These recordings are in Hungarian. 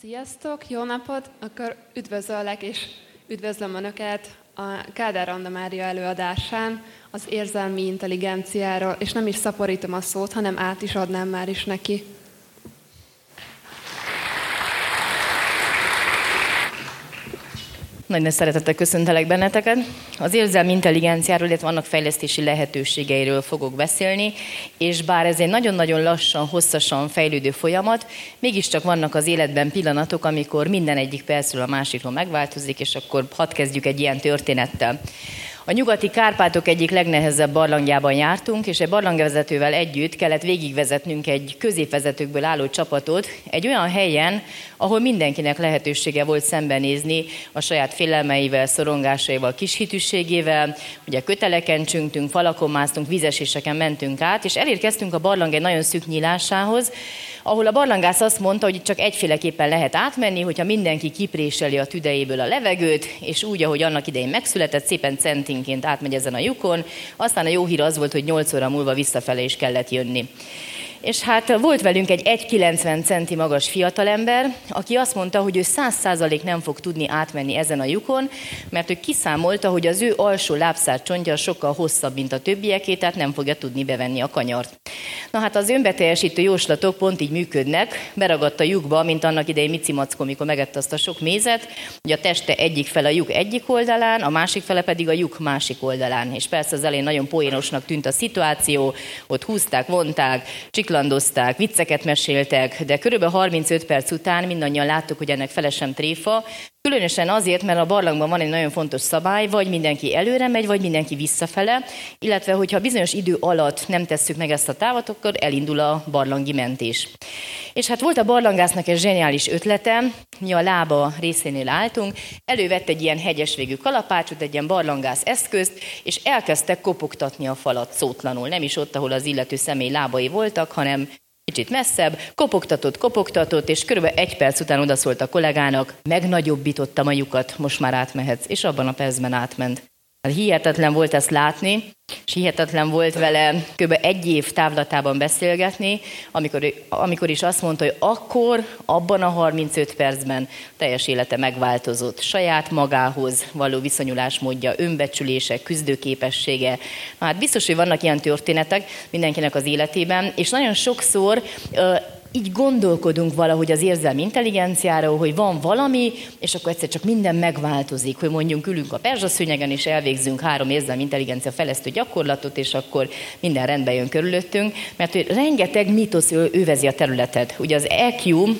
Sziasztok, jó napot! Akkor üdvözöllek és üdvözlöm Önöket a Kádár Anda Mária előadásán az érzelmi intelligenciáról, és nem is szaporítom a szót, hanem át is adnám már is neki. Nagy nagy szeretettel köszöntelek benneteket. Az érzelmi intelligenciáról, illetve vannak fejlesztési lehetőségeiről fogok beszélni, és bár ez egy nagyon-nagyon lassan, hosszasan fejlődő folyamat, mégiscsak vannak az életben pillanatok, amikor minden egyik percről a másikról megváltozik, és akkor hadd kezdjük egy ilyen történettel. A nyugati Kárpátok egyik legnehezebb barlangjában jártunk, és egy barlangvezetővel együtt kellett végigvezetnünk egy középvezetőkből álló csapatot egy olyan helyen, ahol mindenkinek lehetősége volt szembenézni a saját félelmeivel, szorongásaival, kishitűségével. Ugye köteleken csüngtünk, falakon másztunk, vizeséseken mentünk át, és elérkeztünk a barlang egy nagyon szűk nyílásához, ahol a barlangász azt mondta, hogy itt csak egyféleképpen lehet átmenni, hogyha mindenki kipréseli a tüdejéből a levegőt, és úgy, ahogy annak idején megszületett, szépen centinként átmegy ezen a lyukon. Aztán a jó hír az volt, hogy 8 óra múlva visszafele is kellett jönni. És hát volt velünk egy 1,90 centi magas fiatalember, aki azt mondta, hogy ő 100% nem fog tudni átmenni ezen a lyukon, mert ő kiszámolta, hogy az ő alsó lábszár csontja sokkal hosszabb, mint a többieké, tehát nem fogja tudni bevenni a kanyart. Na hát az önbeteljesítő jóslatok pont így működnek, beragadt a lyukba, mint annak idején Mici Mackó, mikor megette azt a sok mézet, hogy a teste egyik fele a lyuk egyik oldalán, a másik fele pedig a lyuk másik oldalán. És persze az elején nagyon poénosnak tűnt a szituáció, ott húzták, vonták, csiklandozták, vicceket meséltek, de körülbelül 35 perc után mindannyian láttuk, hogy ennek felesem tréfa, Különösen azért, mert a barlangban van egy nagyon fontos szabály, vagy mindenki előre megy, vagy mindenki visszafele, illetve hogyha bizonyos idő alatt nem tesszük meg ezt a távot, akkor elindul a barlangi mentés. És hát volt a barlangásznak egy zseniális ötlete, mi a lába részénél álltunk, elővett egy ilyen hegyes végű kalapácsot, egy ilyen barlangász eszközt, és elkezdtek kopogtatni a falat szótlanul. Nem is ott, ahol az illető személy lábai voltak, hanem kicsit messzebb, kopogtatott, kopogtatott, és körülbelül egy perc után odaszólt a kollégának, megnagyobbítottam a lyukat, most már átmehetsz, és abban a percben átment. Hihetetlen volt ezt látni, és hihetetlen volt vele kb. egy év távlatában beszélgetni, amikor, amikor is azt mondta, hogy akkor, abban a 35 percben teljes élete megváltozott. Saját magához való viszonyulásmódja, önbecsülése, küzdőképessége. Na, hát biztos, hogy vannak ilyen történetek mindenkinek az életében, és nagyon sokszor így gondolkodunk valahogy az érzelmi intelligenciáról, hogy van valami, és akkor egyszer csak minden megváltozik, hogy mondjuk ülünk a perzsaszőnyegen, és elvégzünk három érzelmi intelligencia fejlesztő gyakorlatot, és akkor minden rendbe jön körülöttünk, mert hogy rengeteg mítosz övezi a területet. Ugye az EQ,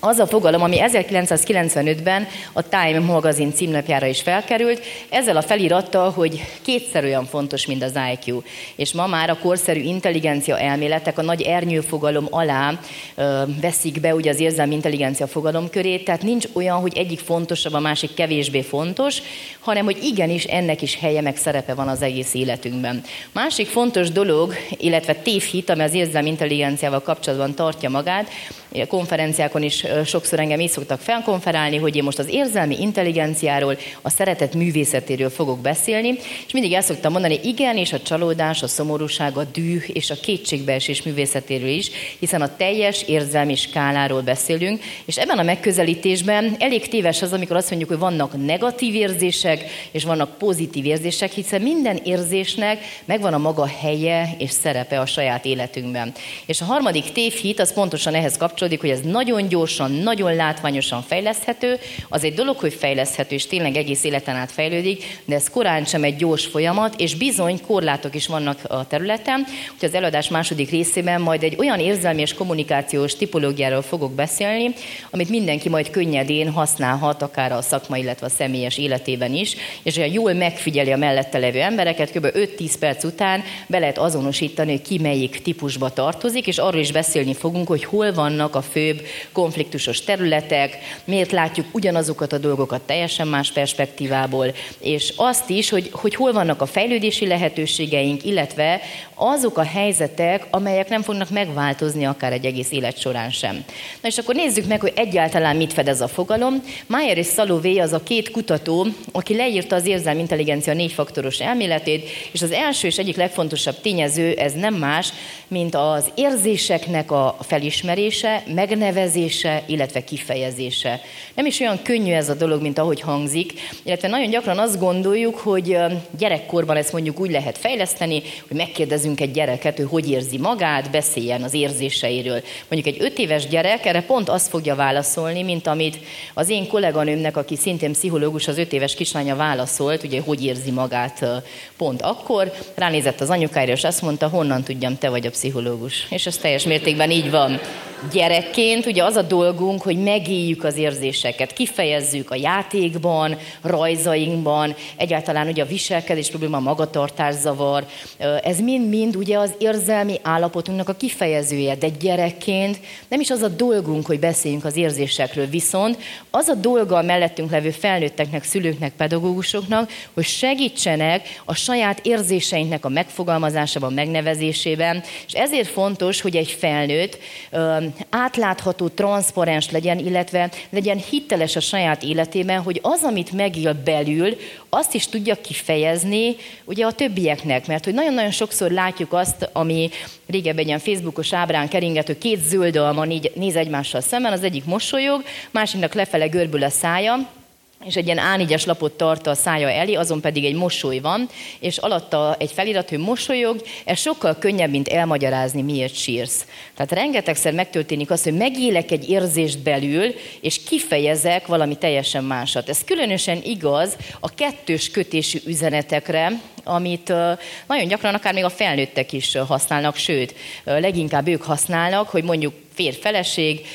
az a fogalom, ami 1995-ben a Time magazin címlapjára is felkerült, ezzel a felirattal, hogy kétszer olyan fontos, mint az IQ. És ma már a korszerű intelligencia elméletek a nagy ernyőfogalom alá ö, veszik be ugye az érzelmi intelligencia fogalom köré, tehát nincs olyan, hogy egyik fontosabb, a másik kevésbé fontos, hanem hogy igenis ennek is helye meg szerepe van az egész életünkben. Másik fontos dolog, illetve tévhit, ami az érzelmi intelligenciával kapcsolatban tartja magát, konferenciákon is sokszor engem így szoktak felkonferálni, hogy én most az érzelmi intelligenciáról, a szeretet művészetéről fogok beszélni, és mindig el szoktam mondani, igen, és a csalódás, a szomorúság, a düh és a kétségbeesés művészetéről is, hiszen a teljes érzelmi skáláról beszélünk, és ebben a megközelítésben elég téves az, amikor azt mondjuk, hogy vannak negatív érzések, és vannak pozitív érzések, hiszen minden érzésnek megvan a maga helye és szerepe a saját életünkben. És a harmadik tévhit az pontosan ehhez kapcsolódik, hogy ez nagyon gyorsan, nagyon látványosan fejleszthető. Az egy dolog, hogy fejleszthető, és tényleg egész életen át fejlődik, de ez korán sem egy gyors folyamat, és bizony korlátok is vannak a területen. Hogy az előadás második részében majd egy olyan érzelmi és kommunikációs tipológiáról fogok beszélni, amit mindenki majd könnyedén használhat, akár a szakma, illetve a személyes életében is, és olyan jól megfigyeli a mellette levő embereket, kb. 5-10 perc után be lehet azonosítani, hogy ki melyik típusba tartozik, és arról is beszélni fogunk, hogy hol vannak a főbb konfliktusos területek, miért látjuk ugyanazokat a dolgokat teljesen más perspektívából, és azt is, hogy, hogy hol vannak a fejlődési lehetőségeink, illetve azok a helyzetek, amelyek nem fognak megváltozni akár egy egész élet során sem. Na és akkor nézzük meg, hogy egyáltalán mit fedez a fogalom. Mayer és Szalové az a két kutató, aki leírta az érzelmi intelligencia négyfaktoros elméletét, és az első és egyik legfontosabb tényező, ez nem más, mint az érzéseknek a felismerése, megnevezése, illetve kifejezése. Nem is olyan könnyű ez a dolog, mint ahogy hangzik, illetve nagyon gyakran azt gondoljuk, hogy gyerekkorban ezt mondjuk úgy lehet fejleszteni, hogy megkérdezünk egy gyereket, hogy hogy érzi magát, beszéljen az érzéseiről. Mondjuk egy öt éves gyerek erre pont azt fogja válaszolni, mint amit az én kolléganőmnek, aki szintén pszichológus, az öt éves kislánya válaszolt, ugye hogy érzi magát pont akkor. Ránézett az anyukára, és azt mondta, honnan tudjam, te vagy a pszichológus. És ez teljes mértékben így van gyerekként ugye az a dolgunk, hogy megéljük az érzéseket, kifejezzük a játékban, rajzainkban, egyáltalán ugye a viselkedés probléma, a magatartászavar, ez mind-mind ugye az érzelmi állapotunknak a kifejezője, de gyerekként nem is az a dolgunk, hogy beszéljünk az érzésekről, viszont az a dolga a mellettünk levő felnőtteknek, szülőknek, pedagógusoknak, hogy segítsenek a saját érzéseinknek a megfogalmazásában, megnevezésében, és ezért fontos, hogy egy felnőtt átlátható, transzparens legyen, illetve legyen hiteles a saját életében, hogy az, amit megél belül, azt is tudja kifejezni ugye a többieknek, mert hogy nagyon-nagyon sokszor látjuk azt, ami régebben egy ilyen Facebookos ábrán keringető, két zöld alma néz egymással szemben, az egyik mosolyog, másiknak lefele görbül a szája, és egy ilyen A4-es lapot tart a szája elé, azon pedig egy mosoly van, és alatta egy felirat, hogy mosolyog, ez sokkal könnyebb, mint elmagyarázni, miért sírsz. Tehát rengetegszer megtörténik az, hogy megélek egy érzést belül, és kifejezek valami teljesen másat. Ez különösen igaz a kettős kötésű üzenetekre, amit nagyon gyakran akár még a felnőttek is használnak, sőt, leginkább ők használnak, hogy mondjuk férj, feleség,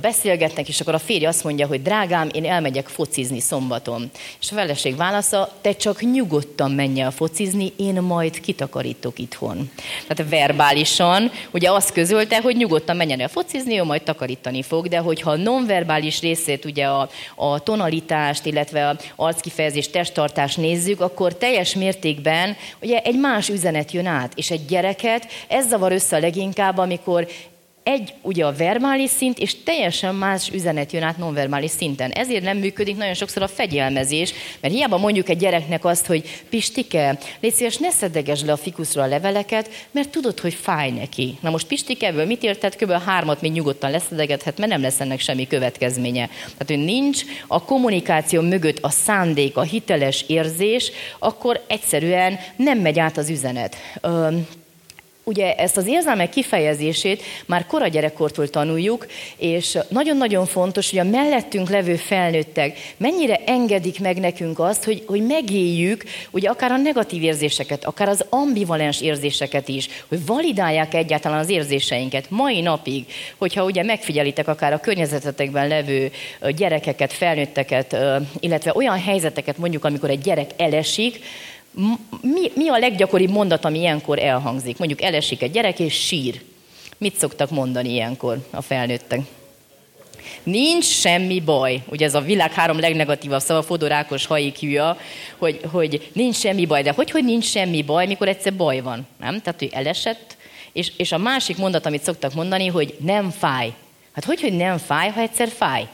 beszélgetnek, és akkor a férj azt mondja, hogy drágám, én elmegyek focizni szombaton. És a feleség válasza, te csak nyugodtan menj el focizni, én majd kitakarítok itthon. Tehát verbálisan, ugye azt közölte, hogy nyugodtan menjen el focizni, ő majd takarítani fog, de hogyha nonverbális részét, ugye a, a tonalitást, illetve a arckifejezés, testtartást nézzük, akkor teljes mértékben ugye egy más üzenet jön át, és egy gyereket ez zavar össze a leginkább, amikor egy ugye a verbális szint, és teljesen más üzenet jön át nonverbális szinten. Ezért nem működik nagyon sokszor a fegyelmezés, mert hiába mondjuk egy gyereknek azt, hogy Pistike, légy szíves, ne szedegesd le a fikuszra a leveleket, mert tudod, hogy fáj neki. Na most Pistike ebből mit érted? Kb. hármat még nyugodtan leszedegethet, mert nem lesz ennek semmi következménye. Tehát, hogy nincs a kommunikáció mögött a szándék, a hiteles érzés, akkor egyszerűen nem megy át az üzenet ugye ezt az érzelmek kifejezését már kora gyerekkortól tanuljuk, és nagyon-nagyon fontos, hogy a mellettünk levő felnőttek mennyire engedik meg nekünk azt, hogy, hogy megéljük ugye akár a negatív érzéseket, akár az ambivalens érzéseket is, hogy validálják egyáltalán az érzéseinket mai napig, hogyha ugye megfigyelitek akár a környezetetekben levő gyerekeket, felnőtteket, illetve olyan helyzeteket mondjuk, amikor egy gyerek elesik, mi, mi a leggyakoribb mondat, ami ilyenkor elhangzik? Mondjuk elesik egy gyerek és sír. Mit szoktak mondani ilyenkor a felnőttek? Nincs semmi baj. Ugye ez a világ három legnegatívabb szava, fodorákos hajikűja, hogy, hogy nincs semmi baj. De hogy, hogy nincs semmi baj, mikor egyszer baj van? Nem? Tehát, hogy elesett, és, és a másik mondat, amit szoktak mondani, hogy nem fáj. Hát hogy, hogy nem fáj, ha egyszer fáj?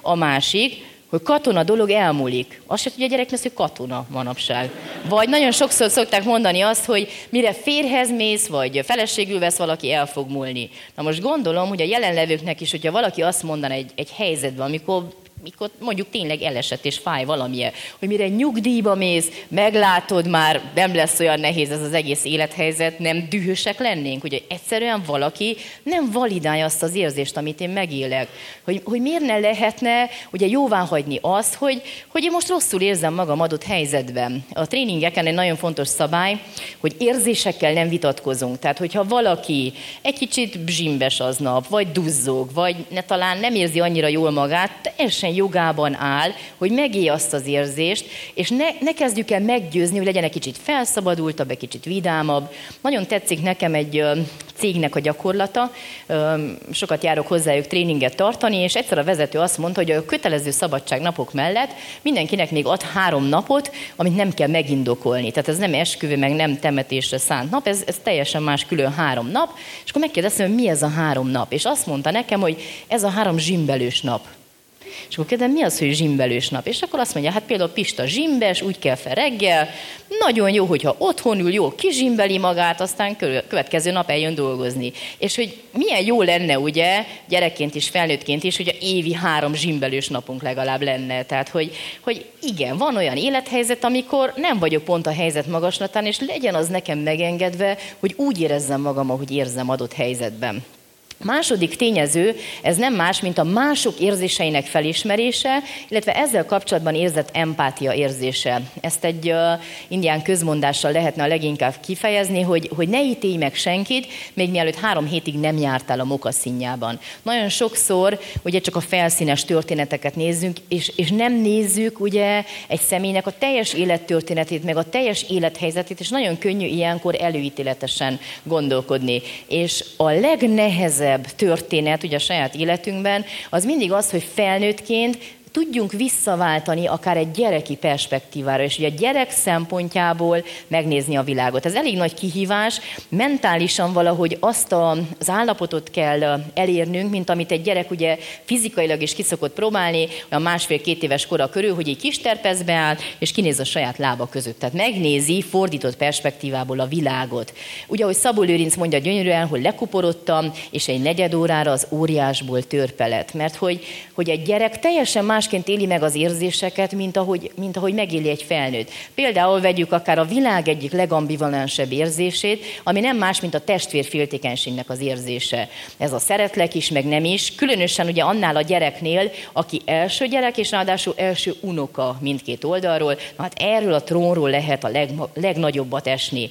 A másik, hogy katona dolog elmúlik. Azt se tudja a gyerek, hogy katona manapság. Vagy nagyon sokszor szokták mondani azt, hogy mire férhez mész, vagy feleségül vesz valaki, el fog múlni. Na most gondolom, hogy a jelenlevőknek is, hogyha valaki azt mondaná egy, egy helyzetben, amikor mikor mondjuk tényleg elesett és fáj valamilyen, hogy mire nyugdíjba mész, meglátod már, nem lesz olyan nehéz ez az egész élethelyzet, nem dühösek lennénk, hogy egyszerűen valaki nem validálja azt az érzést, amit én megélek. Hogy, hogy miért ne lehetne ugye jóvá hagyni azt, hogy, hogy én most rosszul érzem magam adott helyzetben. A tréningeken egy nagyon fontos szabály, hogy érzésekkel nem vitatkozunk. Tehát, hogyha valaki egy kicsit zsimbes aznap, vagy duzzog, vagy ne, talán nem érzi annyira jól magát, teljesen jogában áll, hogy megélje azt az érzést, és ne, ne kezdjük el meggyőzni, hogy legyen egy kicsit felszabadultabb, egy kicsit vidámabb. Nagyon tetszik nekem egy cégnek a gyakorlata, sokat járok hozzájuk tréninget tartani, és egyszer a vezető azt mondta, hogy a kötelező szabadságnapok mellett mindenkinek még ad három napot, amit nem kell megindokolni. Tehát ez nem esküvő, meg nem temetésre szánt nap, ez, ez teljesen más külön három nap. És akkor megkérdeztem, hogy mi ez a három nap. És azt mondta nekem, hogy ez a három zsimbelős nap. És akkor kérdem, mi az, hogy zsimbelős nap? És akkor azt mondja, hát például Pista zsimbes, úgy kell fel reggel, nagyon jó, hogyha otthon ül, jó, kizsimbeli magát, aztán következő nap eljön dolgozni. És hogy milyen jó lenne, ugye, gyerekként is, felnőttként is, hogy a évi három zsimbelős napunk legalább lenne. Tehát, hogy, hogy igen, van olyan élethelyzet, amikor nem vagyok pont a helyzet magaslatán, és legyen az nekem megengedve, hogy úgy érezzem magam, ahogy érzem adott helyzetben. Második tényező, ez nem más, mint a mások érzéseinek felismerése, illetve ezzel kapcsolatban érzett empátia érzése. Ezt egy uh, indián közmondással lehetne a leginkább kifejezni, hogy, hogy ne ítélj meg senkit, még mielőtt három hétig nem jártál a mokaszínjában. Nagyon sokszor ugye csak a felszínes történeteket nézzünk, és, és nem nézzük ugye egy személynek a teljes élettörténetét, meg a teljes élethelyzetét, és nagyon könnyű ilyenkor előítéletesen gondolkodni. És a legnehezebb legnehezebb történet ugye a saját életünkben, az mindig az, hogy felnőttként tudjunk visszaváltani akár egy gyereki perspektívára, és ugye a gyerek szempontjából megnézni a világot. Ez elég nagy kihívás, mentálisan valahogy azt a, az állapotot kell elérnünk, mint amit egy gyerek ugye fizikailag is kiszokott próbálni, a másfél-két éves kora körül, hogy egy kis terpezbe áll, és kinéz a saját lába között. Tehát megnézi fordított perspektívából a világot. Ugye, ahogy Szabó Lőrinc mondja gyönyörűen, hogy lekuporodtam, és egy negyed órára az óriásból törpelet. Mert hogy, hogy egy gyerek teljesen más másként éli meg az érzéseket, mint ahogy, mint ahogy megéli egy felnőtt. Például vegyük akár a világ egyik legambivalensebb érzését, ami nem más, mint a testvérféltékenységnek az érzése. Ez a szeretlek is, meg nem is, különösen ugye annál a gyereknél, aki első gyerek, és ráadásul első unoka mindkét oldalról, hát erről a trónról lehet a leg, legnagyobbat esni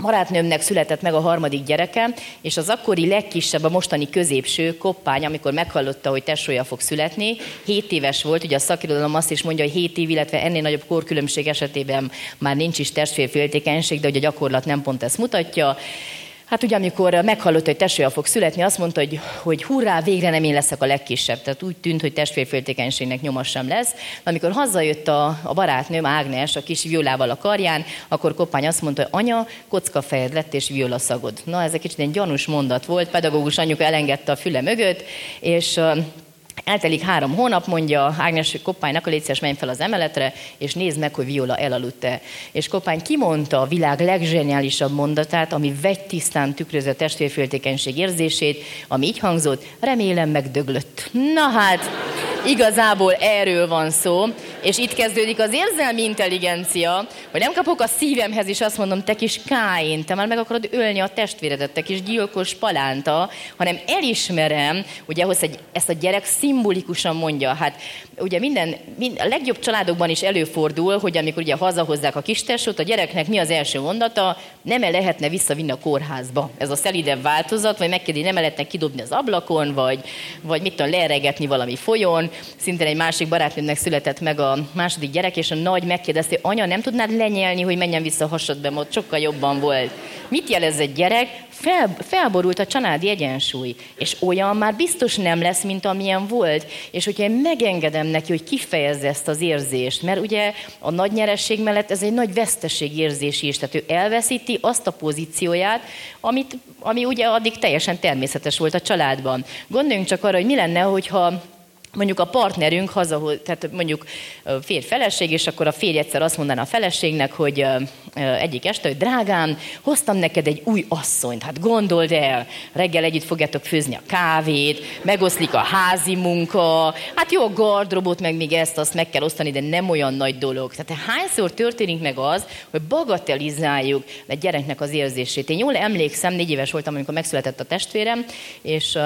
barátnőmnek született meg a harmadik gyereke, és az akkori legkisebb, a mostani középső koppány, amikor meghallotta, hogy tesója fog születni, 7 éves volt, ugye a szakirodalom azt is mondja, hogy 7 év, illetve ennél nagyobb korkülönbség esetében már nincs is testvérféltékenység, de ugye a gyakorlat nem pont ezt mutatja, Hát ugye, amikor meghallott, hogy testvére fog születni, azt mondta, hogy, hogy hurrá, végre nem én leszek a legkisebb. Tehát úgy tűnt, hogy testvérféltékenységnek nyoma sem lesz. Amikor hazajött a, a barátnőm, Ágnes, a kis violával a karján, akkor Koppány azt mondta, hogy anya, kocka fejed lett és viola szagod. Na, ez egy kicsit egy gyanús mondat volt, pedagógus anyuka elengedte a füle mögött, és Eltelik három hónap, mondja Ágnes Koppánynak, a létszes menj fel az emeletre, és nézd meg, hogy Viola elaludt-e. És Koppány kimondta a világ legzseniálisabb mondatát, ami vegy tisztán tükrözi a testvérféltékenység érzését, ami így hangzott, remélem megdöglött. Na hát, igazából erről van szó, és itt kezdődik az érzelmi intelligencia, hogy nem kapok a szívemhez, és azt mondom, te kis Káin, te már meg akarod ölni a testvéredet, te kis gyilkos palánta, hanem elismerem, ugye ahhoz egy, ezt a gyerek szimbolikusan mondja, hát ugye minden, minden, a legjobb családokban is előfordul, hogy amikor ugye hazahozzák a kis tesót, a gyereknek mi az első mondata, nem -e lehetne visszavinni a kórházba. Ez a szelidebb változat, vagy megkérdi, nem -e lehetne kidobni az ablakon, vagy, vagy mit tudom, leeregetni valami folyón. Szintén egy másik barátnőmnek született meg a második gyerek, és a nagy megkérdezte, anya, nem tudnád lenyelni, hogy menjen vissza a hasadba, ott sokkal jobban volt. Mit jelez egy gyerek? fel, felborult a családi egyensúly, és olyan már biztos nem lesz, mint amilyen volt. És hogyha én megengedem neki, hogy kifejezze ezt az érzést, mert ugye a nagy nyeresség mellett ez egy nagy veszteségérzés is, tehát ő elveszíti azt a pozícióját, amit, ami ugye addig teljesen természetes volt a családban. Gondoljunk csak arra, hogy mi lenne, hogyha mondjuk a partnerünk hazahoz, tehát mondjuk férj feleség, és akkor a férj egyszer azt mondaná a feleségnek, hogy egyik este, hogy drágám, hoztam neked egy új asszonyt, hát gondold el, reggel együtt fogjátok főzni a kávét, megoszlik a házi munka, hát jó, a gardrobot, meg még ezt, azt meg kell osztani, de nem olyan nagy dolog. Tehát hányszor történik meg az, hogy bagatelizáljuk egy gyereknek az érzését. Én jól emlékszem, négy éves voltam, amikor megszületett a testvérem, és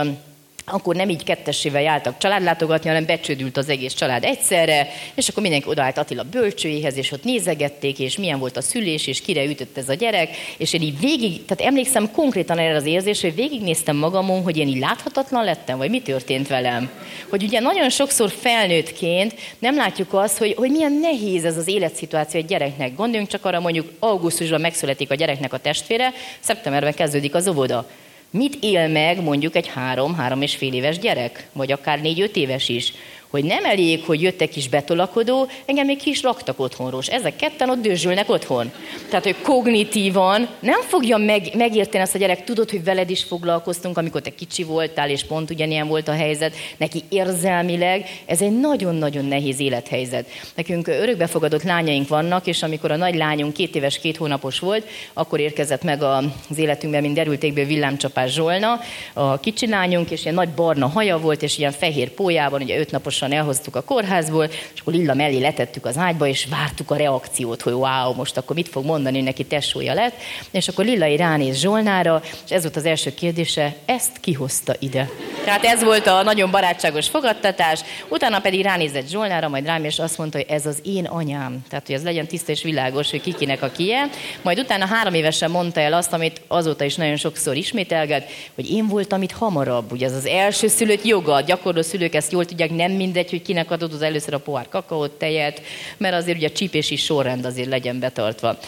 akkor nem így kettesével jártak családlátogatni, hanem becsődült az egész család egyszerre, és akkor mindenki odaállt Attila bölcsőjéhez, és ott nézegették, és milyen volt a szülés, és kire ütött ez a gyerek, és én így végig, tehát emlékszem konkrétan erre az érzésre, hogy végignéztem magamon, hogy én így láthatatlan lettem, vagy mi történt velem. Hogy ugye nagyon sokszor felnőttként nem látjuk azt, hogy, hogy milyen nehéz ez az életszituáció egy gyereknek. Gondoljunk csak arra, mondjuk augusztusban megszületik a gyereknek a testvére, szeptemberben kezdődik az óvoda. Mit él meg mondjuk egy három, három és fél éves gyerek, vagy akár négy-öt éves is, hogy nem elég, hogy jöttek kis betolakodó, engem még kis raktak otthonról. És ezek ketten ott dőzsülnek otthon. Tehát, hogy kognitívan nem fogja meg, megérteni azt a gyerek, tudod, hogy veled is foglalkoztunk, amikor te kicsi voltál, és pont ugyanilyen volt a helyzet. Neki érzelmileg ez egy nagyon-nagyon nehéz élethelyzet. Nekünk örökbefogadott lányaink vannak, és amikor a nagy lányunk két éves, két hónapos volt, akkor érkezett meg az életünkben, mint derültékből villámcsapás Zsolna, a kicsi lányunk, és ilyen nagy barna haja volt, és ilyen fehér pójában, ugye öt naposan elhoztuk a kórházból, és akkor Lilla mellé letettük az ágyba, és vártuk a reakciót, hogy wow, most akkor mit fog mondani, neki tesója lett, és akkor Lillai ránéz Zsolnára, és ez volt az első kérdése, ezt kihozta ide. Tehát ez volt a nagyon barátságos fogadtatás, utána pedig ránézett Zsolnára, majd rám, és azt mondta, hogy ez az én anyám. Tehát, hogy ez legyen tiszta és világos, hogy kikinek a kie. Majd utána három évesen mondta el azt, amit azóta is nagyon sokszor ismételget, hogy én voltam itt hamarabb. Ugye ez az első szülött joga, gyakorló szülők ezt jól tudják, nem mindegy, hogy kinek adod az először a pohár kakaót, tejet, mert azért ugye a csípési sorrend azért legyen betartva.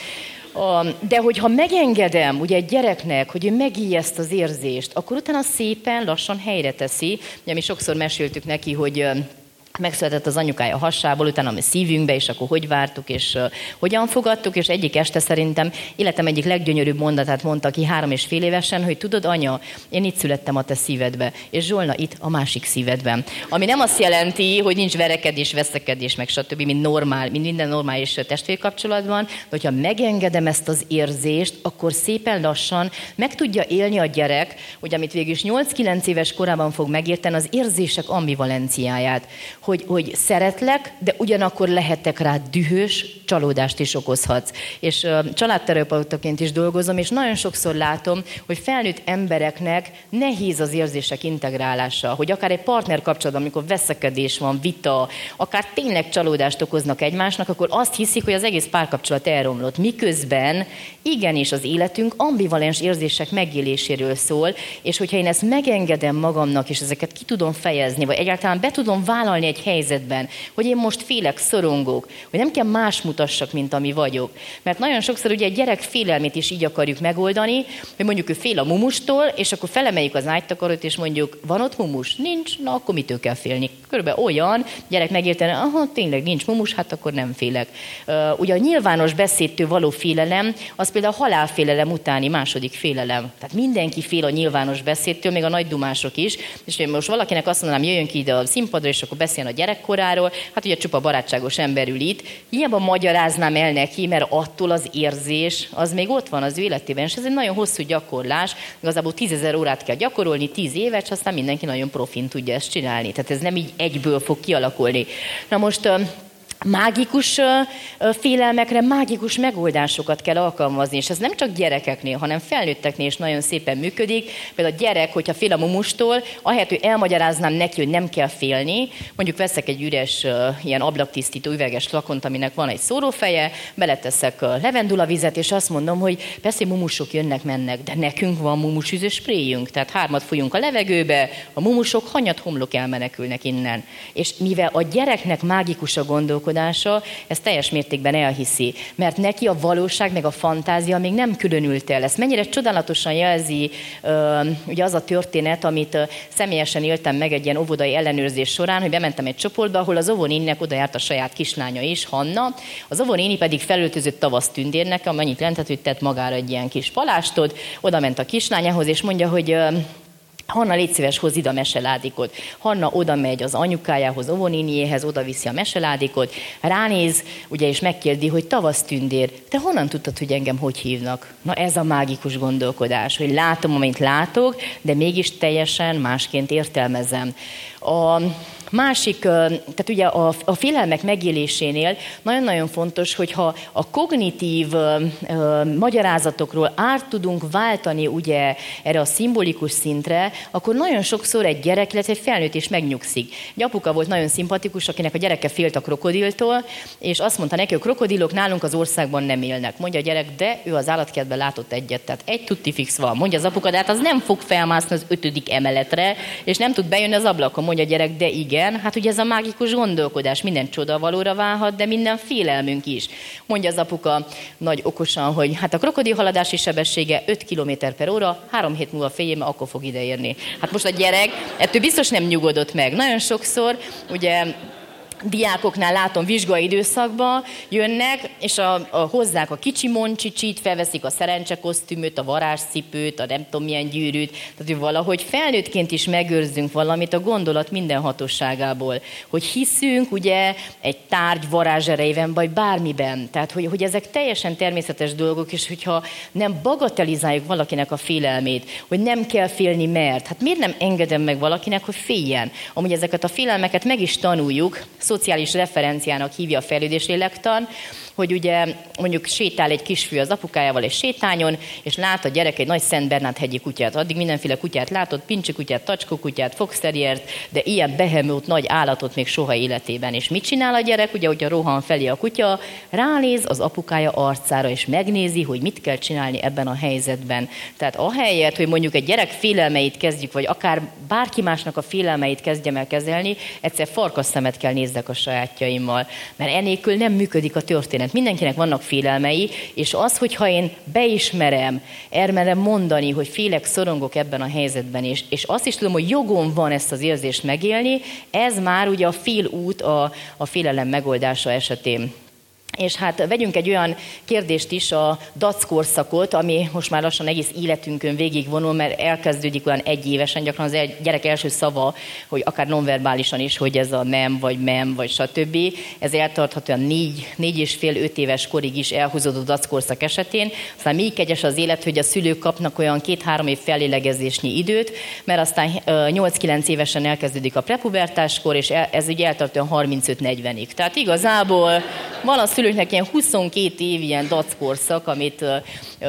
De hogyha megengedem ugye egy gyereknek, hogy ő megíj ezt az érzést, akkor utána szépen lassan helyre teszi. Ugye mi sokszor meséltük neki, hogy megszületett az anyukája hasából, utána mi szívünkbe, és akkor hogy vártuk, és hogyan fogadtuk, és egyik este szerintem életem egyik leggyönyörűbb mondatát mondta ki három és fél évesen, hogy tudod, anya, én itt születtem a te szívedbe, és Zsolna itt a másik szívedben. Ami nem azt jelenti, hogy nincs verekedés, veszekedés, meg stb., mint normál, mint minden normális testvérkapcsolatban, de hogyha megengedem ezt az érzést, akkor szépen lassan meg tudja élni a gyerek, hogy amit végül is 8-9 éves korában fog megérteni, az érzések ambivalenciáját hogy, hogy szeretlek, de ugyanakkor lehetek rá dühös, csalódást is okozhatsz. És uh, családterapeutaként is dolgozom, és nagyon sokszor látom, hogy felnőtt embereknek nehéz az érzések integrálása, hogy akár egy partner kapcsolatban, amikor veszekedés van, vita, akár tényleg csalódást okoznak egymásnak, akkor azt hiszik, hogy az egész párkapcsolat elromlott. Miközben igenis az életünk ambivalens érzések megéléséről szól, és hogyha én ezt megengedem magamnak, és ezeket ki tudom fejezni, vagy egyáltalán be tudom vállalni egy helyzetben, hogy én most félek, szorongok, hogy nem kell más mutassak, mint ami vagyok. Mert nagyon sokszor ugye egy gyerek félelmét is így akarjuk megoldani, hogy mondjuk ő fél a mumustól, és akkor felemeljük az ágytakarót, és mondjuk, van ott mumus? Nincs, na akkor mitől kell félni? Körülbelül olyan, gyerek megérteni, aha, tényleg nincs mumus, hát akkor nem félek. Ugye a nyilvános beszédtől való félelem, az például a halálfélelem utáni második félelem. Tehát mindenki fél a nyilvános beszédtől, még a nagy dumások is. És én most valakinek azt mondanám, jöjjön ki ide a színpadra, és akkor beszéljen a gyerekkoráról, hát ugye csupa barátságos ember ül itt. Hiába magyaráznám el neki, mert attól az érzés, az még ott van az ő életében, és ez egy nagyon hosszú gyakorlás. Igazából tízezer órát kell gyakorolni, tíz évet, és aztán mindenki nagyon profin tudja ezt csinálni. Tehát ez nem így egyből fog kialakulni. Na most mágikus félelmekre mágikus megoldásokat kell alkalmazni, és ez nem csak gyerekeknél, hanem felnőtteknél is nagyon szépen működik. Például a gyerek, hogyha fél a mumustól, ahelyett, hogy elmagyaráznám neki, hogy nem kell félni, mondjuk veszek egy üres ilyen ablaktisztító üveges flakont, aminek van egy szórófeje, beleteszek levendulavizet, és azt mondom, hogy persze mumusok jönnek, mennek, de nekünk van mumusüző spréjünk, tehát hármat folyunk a levegőbe, a mumusok hanyat homlok elmenekülnek innen. És mivel a gyereknek mágikus a gondolkodás, gondolkodása ezt teljes mértékben elhiszi, mert neki a valóság meg a fantázia még nem különült el. Ezt mennyire csodálatosan jelzi ugye az a történet, amit személyesen éltem meg egy ilyen óvodai ellenőrzés során, hogy bementem egy csoportba, ahol az óvonéninek oda járt a saját kislánya is, Hanna, az óvonéni pedig felöltözött tavasz tündérnek, amennyit jelentett, hogy tett magára egy ilyen kis palástot, oda ment a kislányához, és mondja, hogy Hanna, légy szíves, hoz ide a meseládikot. Hanna oda megy az anyukájához, ovonéniéhez, oda viszi a meseládikot, ránéz, ugye, és megkérdi, hogy tavasz tündér, te honnan tudtad, hogy engem hogy hívnak? Na ez a mágikus gondolkodás, hogy látom, amint látok, de mégis teljesen másként értelmezem. A, Másik, tehát ugye a, a félelmek megélésénél nagyon-nagyon fontos, hogyha a kognitív ö, magyarázatokról át tudunk váltani ugye erre a szimbolikus szintre, akkor nagyon sokszor egy gyerek, illetve egy felnőtt is megnyugszik. Egy apuka volt nagyon szimpatikus, akinek a gyereke félt a krokodiltól, és azt mondta neki, hogy krokodilok nálunk az országban nem élnek. Mondja a gyerek, de ő az állatkertben látott egyet, tehát egy tutti fix van. Mondja az apuka, de hát az nem fog felmászni az ötödik emeletre, és nem tud bejönni az ablakon. Mondja a gyerek, de igen igen, hát ugye ez a mágikus gondolkodás, minden csoda valóra válhat, de minden félelmünk is. Mondja az apuka nagy okosan, hogy hát a krokodil haladási sebessége 5 km per óra, három hét múlva féljéme, akkor fog ideérni. Hát most a gyerek ettől biztos nem nyugodott meg. Nagyon sokszor ugye diákoknál látom vizsgai időszakban jönnek, és a, a, hozzák a kicsi moncsicsit, felveszik a szerencsekosztümöt, a varázscipőt, a nem tudom milyen gyűrűt, tehát hogy valahogy felnőttként is megőrzünk valamit a gondolat minden hatosságából, hogy hiszünk ugye egy tárgy varázserejében, vagy bármiben, tehát hogy, hogy ezek teljesen természetes dolgok, és hogyha nem bagatelizáljuk valakinek a félelmét, hogy nem kell félni, mert, hát miért nem engedem meg valakinek, hogy féljen? Amúgy ezeket a félelmeket meg is tanuljuk, szociális referenciának hívja a fejlődés lélektan, hogy ugye mondjuk sétál egy kisfiú az apukájával egy sétányon, és lát a gyerek egy nagy Szent Bernát hegyi kutyát. Addig mindenféle kutyát látott, pincsi kutyát, tacskó kutyát, foxteriert, de ilyen behemült nagy állatot még soha életében. És mit csinál a gyerek? Ugye, hogyha rohan felé a kutya, ránéz az apukája arcára, és megnézi, hogy mit kell csinálni ebben a helyzetben. Tehát ahelyett, hogy mondjuk egy gyerek félelmeit kezdjük, vagy akár bárki másnak a félelmeit kezdjem el kezelni, egyszer farkas szemet kell nézzek a sajátjaimmal. Mert enélkül nem működik a történet mindent. Mindenkinek vannak félelmei, és az, hogyha én beismerem, elmerem mondani, hogy félek, szorongok ebben a helyzetben, és, és azt is tudom, hogy jogom van ezt az érzést megélni, ez már ugye a fél út a, a félelem megoldása esetén. És hát vegyünk egy olyan kérdést is, a DAC korszakot, ami most már lassan egész életünkön végigvonul, mert elkezdődik olyan egy évesen, gyakran az gyerek első szava, hogy akár nonverbálisan is, hogy ez a nem, vagy mem, vagy stb. Ez eltarthat olyan négy, négy és fél, öt éves korig is elhúzódó DAC korszak esetén. Aztán még kegyes az élet, hogy a szülők kapnak olyan két-három év fellélegezésnyi időt, mert aztán 8-9 évesen elkezdődik a prepubertáskor, és ez ugye eltart olyan 35-40-ig. Tehát igazából van a szülő szülőknek ilyen 22 év ilyen dackorszak, amit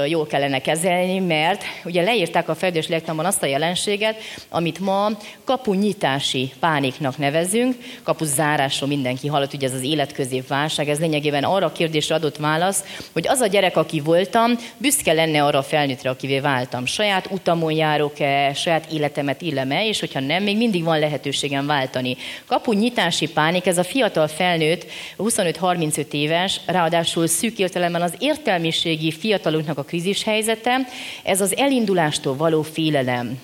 jól kellene kezelni, mert ugye leírták a fejlődés lélektanban azt a jelenséget, amit ma kapunyitási pániknak nevezünk, kapuzárásról mindenki hallott, ugye ez az életközép válság, ez lényegében arra a kérdésre adott válasz, hogy az a gyerek, aki voltam, büszke lenne arra a felnőttre, akivé váltam. Saját utamon járok-e, saját életemet illem-e, és hogyha nem, még mindig van lehetőségem váltani. Kapunyitási pánik, ez a fiatal felnőtt, 25-35 éves, ráadásul szűk értelemben az értelmiségi fiatalunknak a krízis helyzete, ez az elindulástól való félelem.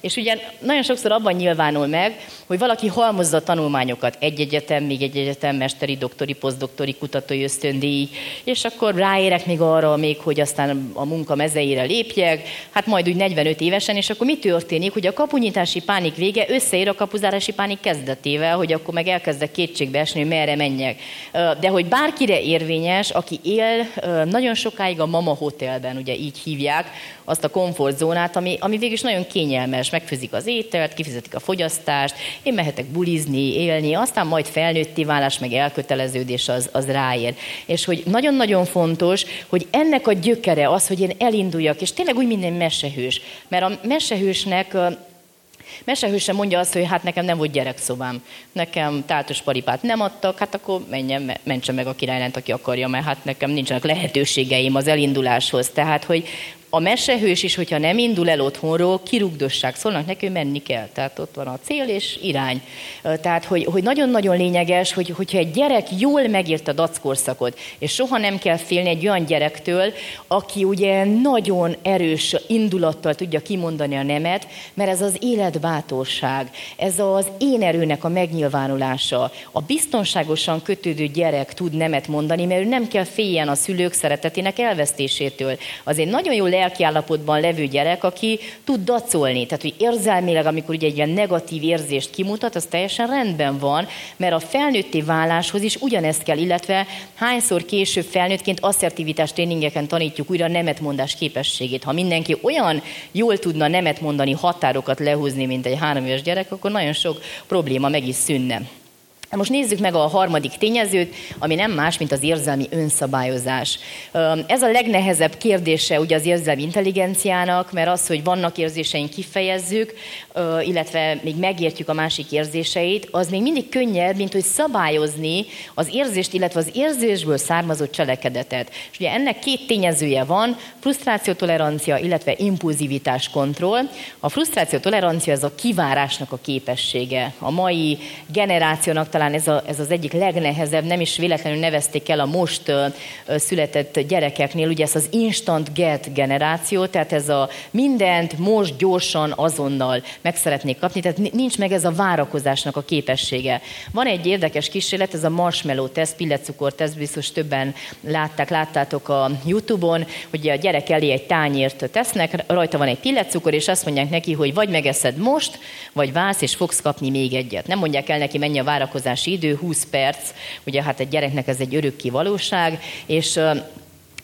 És ugye nagyon sokszor abban nyilvánul meg, hogy valaki halmozza a tanulmányokat, egy egyetem, még egy egyetem, mesteri, doktori, posztdoktori, kutatói ösztöndíj, és akkor ráérek még arra még, hogy aztán a munka mezeire lépjek, hát majd úgy 45 évesen, és akkor mi történik, hogy a kapunyítási pánik vége összeér a kapuzárási pánik kezdetével, hogy akkor meg elkezdek kétségbe esni, hogy merre menjek. De hogy bár bárkire érvényes, aki él nagyon sokáig a mama hotelben, ugye így hívják, azt a komfortzónát, ami, ami végül is nagyon kényelmes, megfőzik az ételt, kifizetik a fogyasztást, én mehetek bulizni, élni, aztán majd felnőtti válás, meg elköteleződés az, az ráér. És hogy nagyon-nagyon fontos, hogy ennek a gyökere az, hogy én elinduljak, és tényleg úgy minden mesehős. Mert a mesehősnek Mesehőse mondja azt, hogy hát nekem nem volt gyerekszobám, nekem tátos paripát nem adtak, hát akkor menjen, mentse meg a királylent, aki akarja, mert hát nekem nincsenek lehetőségeim az elinduláshoz. Tehát, hogy a mesehős is, hogyha nem indul el otthonról, kirugdossák, szólnak neki, menni kell. Tehát ott van a cél és irány. Tehát, hogy, hogy nagyon-nagyon lényeges, hogy, hogyha egy gyerek jól megírta a dackorszakot, és soha nem kell félni egy olyan gyerektől, aki ugye nagyon erős indulattal tudja kimondani a nemet, mert ez az életbátorság, ez az én erőnek a megnyilvánulása. A biztonságosan kötődő gyerek tud nemet mondani, mert ő nem kell féljen a szülők szeretetének elvesztésétől. Azért nagyon jól lelkiállapotban levő gyerek, aki tud dacolni. Tehát, hogy érzelmileg, amikor ugye egy ilyen negatív érzést kimutat, az teljesen rendben van, mert a felnőtti váláshoz is ugyanezt kell, illetve hányszor később felnőttként asszertivitás tréningeken tanítjuk újra nemetmondás képességét. Ha mindenki olyan jól tudna nemet mondani, határokat lehúzni, mint egy három éves gyerek, akkor nagyon sok probléma meg is szűnne. Most nézzük meg a harmadik tényezőt, ami nem más, mint az érzelmi önszabályozás. Ez a legnehezebb kérdése ugye az érzelmi intelligenciának, mert az, hogy vannak érzéseink, kifejezzük, illetve még megértjük a másik érzéseit, az még mindig könnyebb, mint hogy szabályozni az érzést, illetve az érzésből származó cselekedetet. És ugye ennek két tényezője van, frusztrációtolerancia, illetve impulzivitás kontroll. A frusztrációtolerancia ez a kivárásnak a képessége. A mai generációnak talán ez, a, ez az egyik legnehezebb, nem is véletlenül nevezték el a most született gyerekeknél, ugye ez az instant get generáció, tehát ez a mindent most gyorsan, azonnal meg szeretnék kapni, tehát nincs meg ez a várakozásnak a képessége. Van egy érdekes kísérlet, ez a marshmallow teszt, pillecukor teszt, biztos többen látták, láttátok a Youtube-on, hogy a gyerek elé egy tányért tesznek, rajta van egy pillecukor, és azt mondják neki, hogy vagy megeszed most, vagy válsz, és fogsz kapni még egyet. Nem mondják el neki, mennyi a várakozás várakozási idő 20 perc, ugye hát egy gyereknek ez egy örökké valóság, és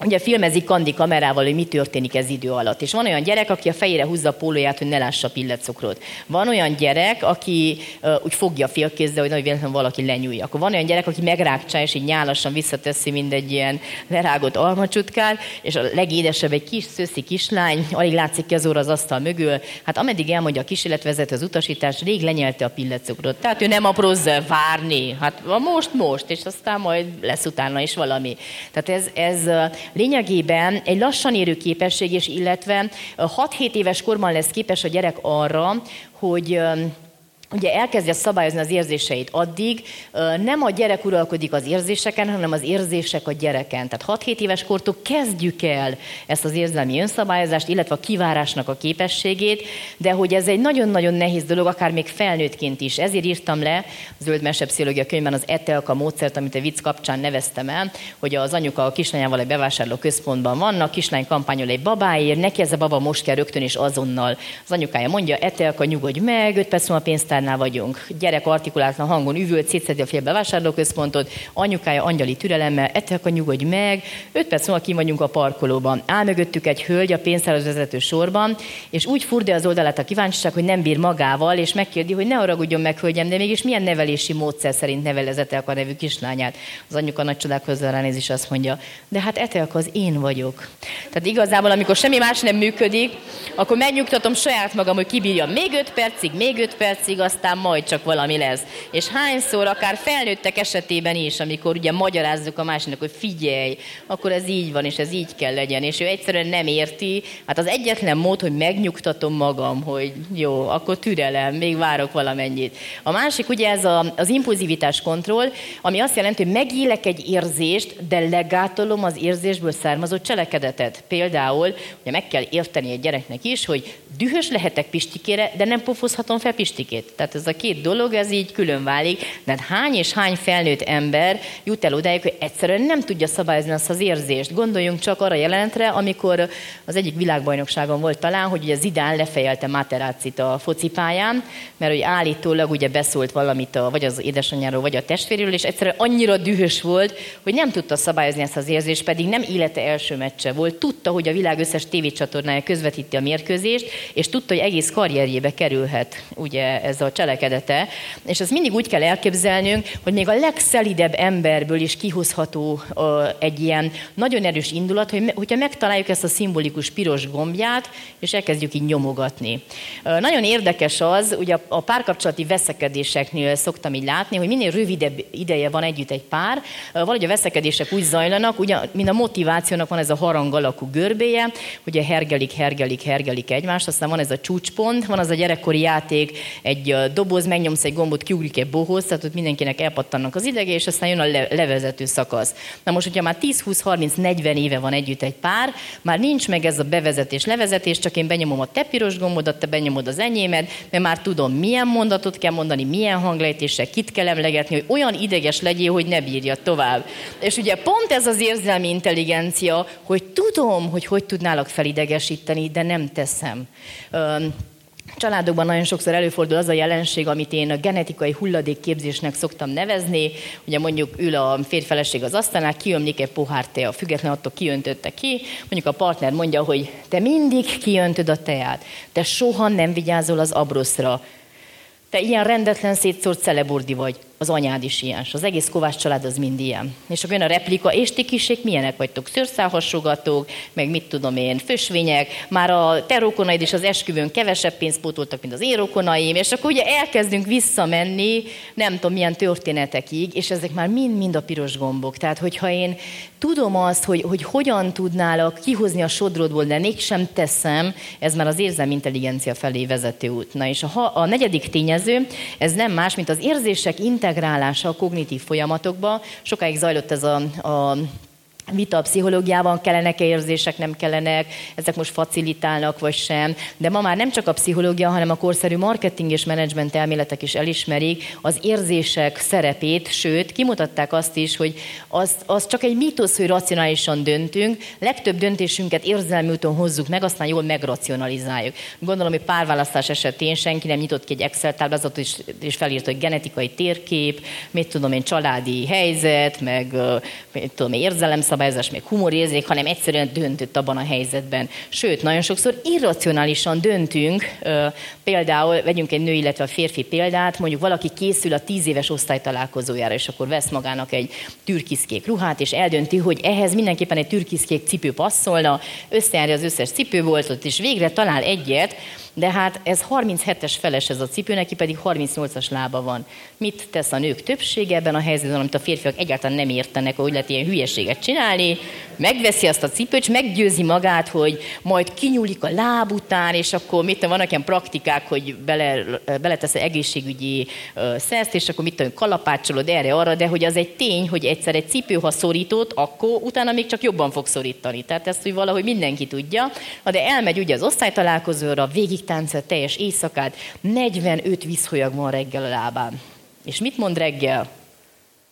Ugye filmezik Kandi kamerával, hogy mi történik ez idő alatt. És van olyan gyerek, aki a fejére húzza a pólóját, hogy ne lássa a pilletcukrot. Van olyan gyerek, aki uh, úgy fogja a félkézzel, hogy nagy véletlenül valaki lenyúlja. Akkor van olyan gyerek, aki megrágcsá, és így nyálasan visszateszi mindegy ilyen lerágott almacsutkát, és a legédesebb egy kis szőszi kislány, alig látszik ki az óra az asztal mögül. Hát ameddig elmondja a kísérletvezető az utasítás, rég lenyelte a pilletcukrot. Tehát ő nem aprózza várni. Hát most, most, és aztán majd lesz utána is valami. Tehát ez, ez lényegében egy lassan érő képesség, és illetve 6-7 éves korban lesz képes a gyerek arra, hogy ugye elkezdje szabályozni az érzéseit addig, nem a gyerek uralkodik az érzéseken, hanem az érzések a gyereken. Tehát 6-7 éves kortól kezdjük el ezt az érzelmi önszabályozást, illetve a kivárásnak a képességét, de hogy ez egy nagyon-nagyon nehéz dolog, akár még felnőttként is. Ezért írtam le a Zöld Mesepszichológia könyvben az ETELKA módszert, amit a vicc kapcsán neveztem el, hogy az anyuka a kislányával egy bevásárló központban vannak, kislány kampányol egy babáért, neki ez a baba most kell rögtön és azonnal. Az anyukája mondja, ETELKA nyugodj meg, 5 perc múlva pénztár vásárnál vagyunk. Gyerek artikulálatlan hangon üvölt, szétszedi a fél bevásárlóközpontot, anyukája angyali türelemmel, a nyugodj meg, öt perc múlva kim vagyunk a parkolóban. Áll mögöttük egy hölgy a pénztárhoz vezető sorban, és úgy furdja az oldalát a kíváncsiság, hogy nem bír magával, és megkérdi, hogy ne haragudjon meg, hölgyem, de mégis milyen nevelési módszer szerint nevelezett a nevű kislányát. Az anyuka nagy csodák ránéz, és azt mondja, de hát Etelka az én vagyok. Tehát igazából, amikor semmi más nem működik, akkor megnyugtatom saját magam, hogy kibírja még öt percig, még öt percig, aztán majd csak valami lesz. És hányszor, akár felnőttek esetében is, amikor ugye magyarázzuk a másiknak, hogy figyelj, akkor ez így van, és ez így kell legyen, és ő egyszerűen nem érti. Hát az egyetlen mód, hogy megnyugtatom magam, hogy jó, akkor türelem, még várok valamennyit. A másik ugye ez a, az impulzivitás kontroll, ami azt jelenti, hogy megélek egy érzést, de legátolom az érzésből származó cselekedetet. Például, ugye meg kell érteni egy gyereknek is, hogy dühös lehetek Pistikére, de nem pofozhatom fel Pistikét. Tehát ez a két dolog, ez így külön válik. De hány és hány felnőtt ember jut el odáig, hogy egyszerűen nem tudja szabályozni azt az érzést. Gondoljunk csak arra jelenetre, amikor az egyik világbajnokságon volt talán, hogy ugye Zidán lefejelte Materácit a focipályán, mert hogy állítólag ugye beszólt valamit a, vagy az édesanyjáról, vagy a testvéről, és egyszerűen annyira dühös volt, hogy nem tudta szabályozni ezt az érzést, pedig nem élete első meccse volt. Tudta, hogy a világ összes tévécsatornája közvetíti a mérkőzést, és tudta, hogy egész karrierjébe kerülhet ugye ez a cselekedete. És ezt mindig úgy kell elképzelnünk, hogy még a legszelidebb emberből is kihozható egy ilyen nagyon erős indulat, hogy hogyha megtaláljuk ezt a szimbolikus piros gombját, és elkezdjük így nyomogatni. Nagyon érdekes az, ugye a párkapcsolati veszekedéseknél szoktam így látni, hogy minél rövidebb ideje van együtt egy pár, valahogy a veszekedések úgy zajlanak, ugye, mint a motivációnak van ez a harang alakú görbéje, ugye hergelik, hergelik, hergelik egymást, aztán van ez a csúcspont, van az a gyerekkori játék, egy doboz, megnyomsz egy gombot, kiugrik egy bohóz, tehát ott mindenkinek elpattannak az idege, és aztán jön a levezető szakasz. Na most, hogyha már 10-20-30-40 éve van együtt egy pár, már nincs meg ez a bevezetés, levezetés, csak én benyomom a te piros gombodat, te benyomod az enyémet, mert már tudom, milyen mondatot kell mondani, milyen hanglejtéssel, kit kell emlegetni, hogy olyan ideges legyél, hogy ne bírja tovább. És ugye pont ez az érzelmi intelligencia, hogy tudom, hogy hogy tudnálak felidegesíteni, de nem teszem. Családokban nagyon sokszor előfordul az a jelenség, amit én a genetikai hulladékképzésnek szoktam nevezni. Ugye mondjuk ül a férfeleség az asztalnál, kiömlik egy pohár tea, független attól kiöntötte ki. Mondjuk a partner mondja, hogy te mindig kiöntöd a teát, te soha nem vigyázol az abroszra te ilyen rendetlen szétszórt celeburdi vagy az anyád is ilyen, az egész Kovács család az mind ilyen. És akkor jön a replika, és ti kisék milyenek vagytok? Szőrszálhasogatók, meg mit tudom én, fösvények, már a te rokonaid is az esküvőn kevesebb pénzt pótoltak, mint az én rokonaim, és akkor ugye elkezdünk visszamenni, nem tudom milyen történetekig, és ezek már mind-mind a piros gombok. Tehát, hogyha én tudom azt, hogy, hogy hogyan tudnálak kihozni a sodrodból, de mégsem teszem, ez már az érzelmi intelligencia felé vezető út. Na és a, a negyedik tényező, ez nem más, mint az érzések integrálása integrálása a kognitív folyamatokba. Sokáig zajlott ez a, a vita a pszichológiában, kellenek-e érzések, nem kellenek, ezek most facilitálnak vagy sem. De ma már nem csak a pszichológia, hanem a korszerű marketing és menedzsment elméletek is elismerik az érzések szerepét, sőt, kimutatták azt is, hogy az, az csak egy mítosz, hogy racionálisan döntünk, legtöbb döntésünket érzelmi úton hozzuk meg, aztán jól megracionalizáljuk. Gondolom, hogy párválasztás esetén senki nem nyitott ki egy Excel táblázatot, és, és felírt, hogy genetikai térkép, mit tudom én, családi helyzet, meg mit tudom én, érzelemszabály, szabályozás, még humorérzék, hanem egyszerűen döntött abban a helyzetben. Sőt, nagyon sokszor irracionálisan döntünk, például vegyünk egy nő, illetve a férfi példát, mondjuk valaki készül a tíz éves osztálytalálkozójára, és akkor vesz magának egy türkiszkék ruhát, és eldönti, hogy ehhez mindenképpen egy türkiszkék cipő passzolna, összejárja az összes cipőboltot, és végre talál egyet, de hát ez 37-es feles ez a cipő, neki pedig 38-as lába van. Mit tesz a nők többsége ebben a helyzetben, amit a férfiak egyáltalán nem értenek, hogy lehet ilyen hülyeséget csinálni, megveszi azt a cipőt, és meggyőzi magát, hogy majd kinyúlik a láb után, és akkor mit vannak ilyen praktikák, hogy bele, beletesz egészségügyi szeszt, és akkor mit tudom, kalapácsolod erre-arra, de hogy az egy tény, hogy egyszer egy cipő, ha szorított, akkor utána még csak jobban fog szorítani. Tehát ezt hogy valahogy mindenki tudja. De elmegy ugye az osztálytalálkozóra, végig táncol teljes éjszakát, 45 vízholyag van reggel a lábán. És mit mond reggel?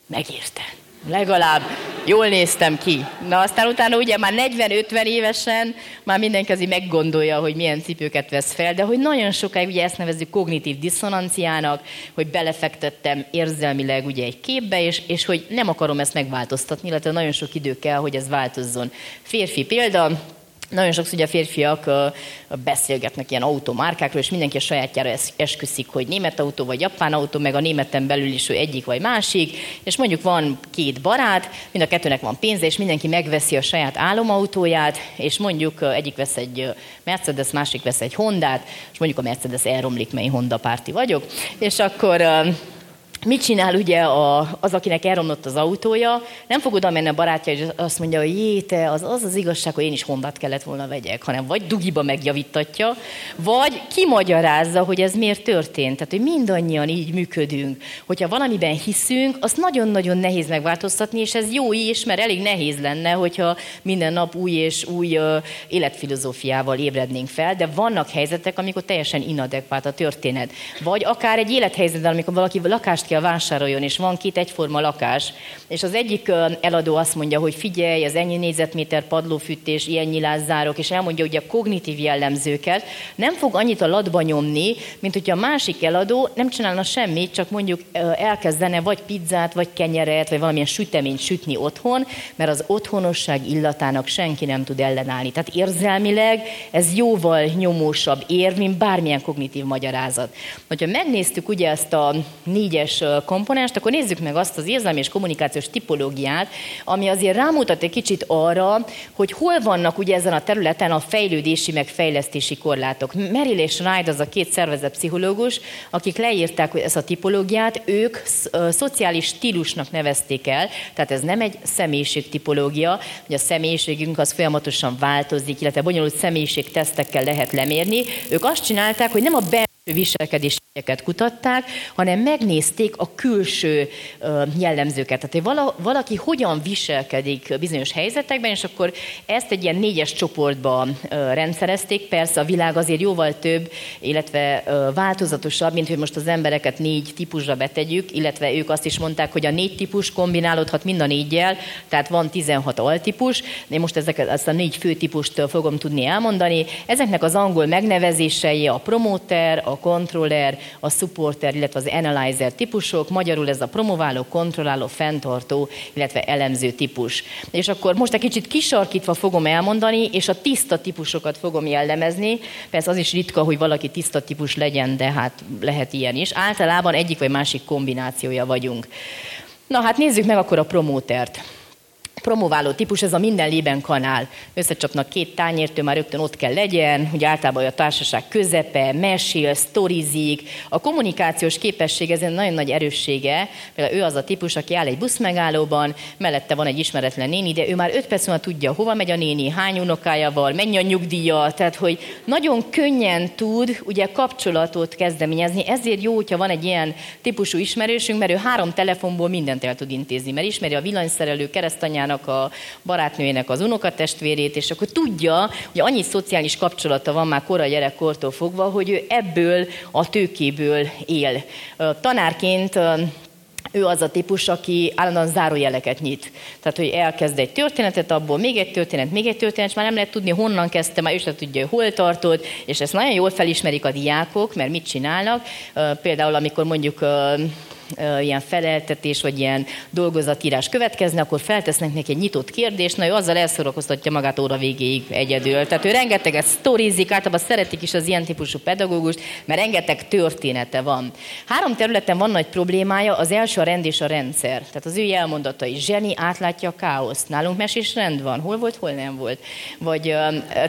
Megérte. Legalább jól néztem ki. Na aztán utána ugye már 40-50 évesen már mindenki meggondolja, hogy milyen cipőket vesz fel, de hogy nagyon sokáig ugye ezt nevezzük kognitív diszonanciának, hogy belefektettem érzelmileg ugye egy képbe, és, és hogy nem akarom ezt megváltoztatni, illetve nagyon sok idő kell, hogy ez változzon. Férfi példa, nagyon sokszor ugye a férfiak beszélgetnek ilyen automárkákról, és mindenki a sajátjára esküszik, hogy német autó vagy japán autó, meg a németen belül is ő egyik vagy másik, és mondjuk van két barát, mind a kettőnek van pénze, és mindenki megveszi a saját álomautóját, és mondjuk egyik vesz egy Mercedes, másik vesz egy Hondát, és mondjuk a Mercedes elromlik, mely Honda párti vagyok, és akkor mit csinál ugye a, az, akinek elromlott az autója, nem fog oda menni a barátja, és azt mondja, hogy jé, te, az, az az igazság, hogy én is Hondát kellett volna vegyek, hanem vagy dugiba megjavítatja, vagy kimagyarázza, hogy ez miért történt. Tehát, hogy mindannyian így működünk. Hogyha valamiben hiszünk, azt nagyon-nagyon nehéz megváltoztatni, és ez jó is, mert elég nehéz lenne, hogyha minden nap új és új életfilozófiával ébrednénk fel, de vannak helyzetek, amikor teljesen inadekvát a történet. Vagy akár egy élethelyzetben, amikor valaki lakást kell vásároljon, és van két egyforma lakás, és az egyik eladó azt mondja, hogy figyelj, az ennyi négyzetméter padlófűtés, ilyen nyilázzárok, és elmondja ugye a kognitív jellemzőket, nem fog annyit a latba nyomni, mint hogyha a másik eladó nem csinálna semmit, csak mondjuk elkezdene vagy pizzát, vagy kenyeret, vagy valamilyen süteményt sütni otthon, mert az otthonosság illatának senki nem tud ellenállni. Tehát érzelmileg ez jóval nyomósabb ér, mint bármilyen kognitív magyarázat. Hogyha megnéztük ugye ezt a négyes komponenst, akkor nézzük meg azt az érzelmi és kommunikációs tipológiát, ami azért rámutat egy kicsit arra, hogy hol vannak ugye ezen a területen a fejlődési meg fejlesztési korlátok. Merrill és Wright az a két szervezet pszichológus, akik leírták ezt a tipológiát, ők szociális stílusnak nevezték el, tehát ez nem egy tipológia, hogy a személyiségünk az folyamatosan változik, illetve bonyolult személyiségtesztekkel lehet lemérni. Ők azt csinálták, hogy nem a belső viselkedéseket kutatták, hanem megnézték a külső jellemzőket. Tehát, hogy valaki hogyan viselkedik bizonyos helyzetekben, és akkor ezt egy ilyen négyes csoportba rendszerezték. Persze a világ azért jóval több, illetve változatosabb, mint hogy most az embereket négy típusra betegyük, illetve ők azt is mondták, hogy a négy típus kombinálódhat mind a négyel, tehát van 16 altípus. Én most ezeket, ezt a négy fő típust fogom tudni elmondani. Ezeknek az angol megnevezései a promóter, a controller, a supporter, illetve az analyzer típusok, magyarul ez a promováló, kontrolláló, fenntartó, illetve elemző típus. És akkor most egy kicsit kisarkítva fogom elmondani, és a tiszta típusokat fogom jellemezni. Persze az is ritka, hogy valaki tiszta típus legyen, de hát lehet ilyen is. Általában egyik vagy másik kombinációja vagyunk. Na hát nézzük meg akkor a promótert promováló típus, ez a minden lében kanál. Összecsapnak két tányértől, már rögtön ott kell legyen, ugye általában a társaság közepe, mesél, sztorizik. A kommunikációs képesség ez egy nagyon nagy erőssége. Például ő az a típus, aki áll egy buszmegállóban, mellette van egy ismeretlen néni, de ő már öt perc múlva tudja, hova megy a néni, hány unokájával, mennyi a nyugdíja, tehát hogy nagyon könnyen tud ugye kapcsolatot kezdeményezni. Ezért jó, hogyha van egy ilyen típusú ismerősünk, mert ő három telefonból mindent el tud intézni, mert ismeri a villanyszerelő keresztanyán anyjának, a barátnőjének az unokatestvérét, és akkor tudja, hogy annyi szociális kapcsolata van már korai gyerekkortól fogva, hogy ő ebből a tőkéből él. Tanárként ő az a típus, aki állandóan zárójeleket nyit. Tehát, hogy elkezd egy történetet, abból még egy történet, még egy történet, és már nem lehet tudni, honnan kezdte, már ő sem tudja, hol tartod, és ezt nagyon jól felismerik a diákok, mert mit csinálnak. Például, amikor mondjuk ilyen feleltetés, vagy ilyen dolgozatírás következne, akkor feltesznek neki egy nyitott kérdést, na ő azzal elszorakoztatja magát óra végéig egyedül. Tehát ő rengeteget sztorizik, általában szeretik is az ilyen típusú pedagógust, mert rengeteg története van. Három területen van nagy problémája, az első a rend és a rendszer. Tehát az ő jelmondatai, zseni átlátja a káoszt. Nálunk mesés rend van, hol volt, hol nem volt. Vagy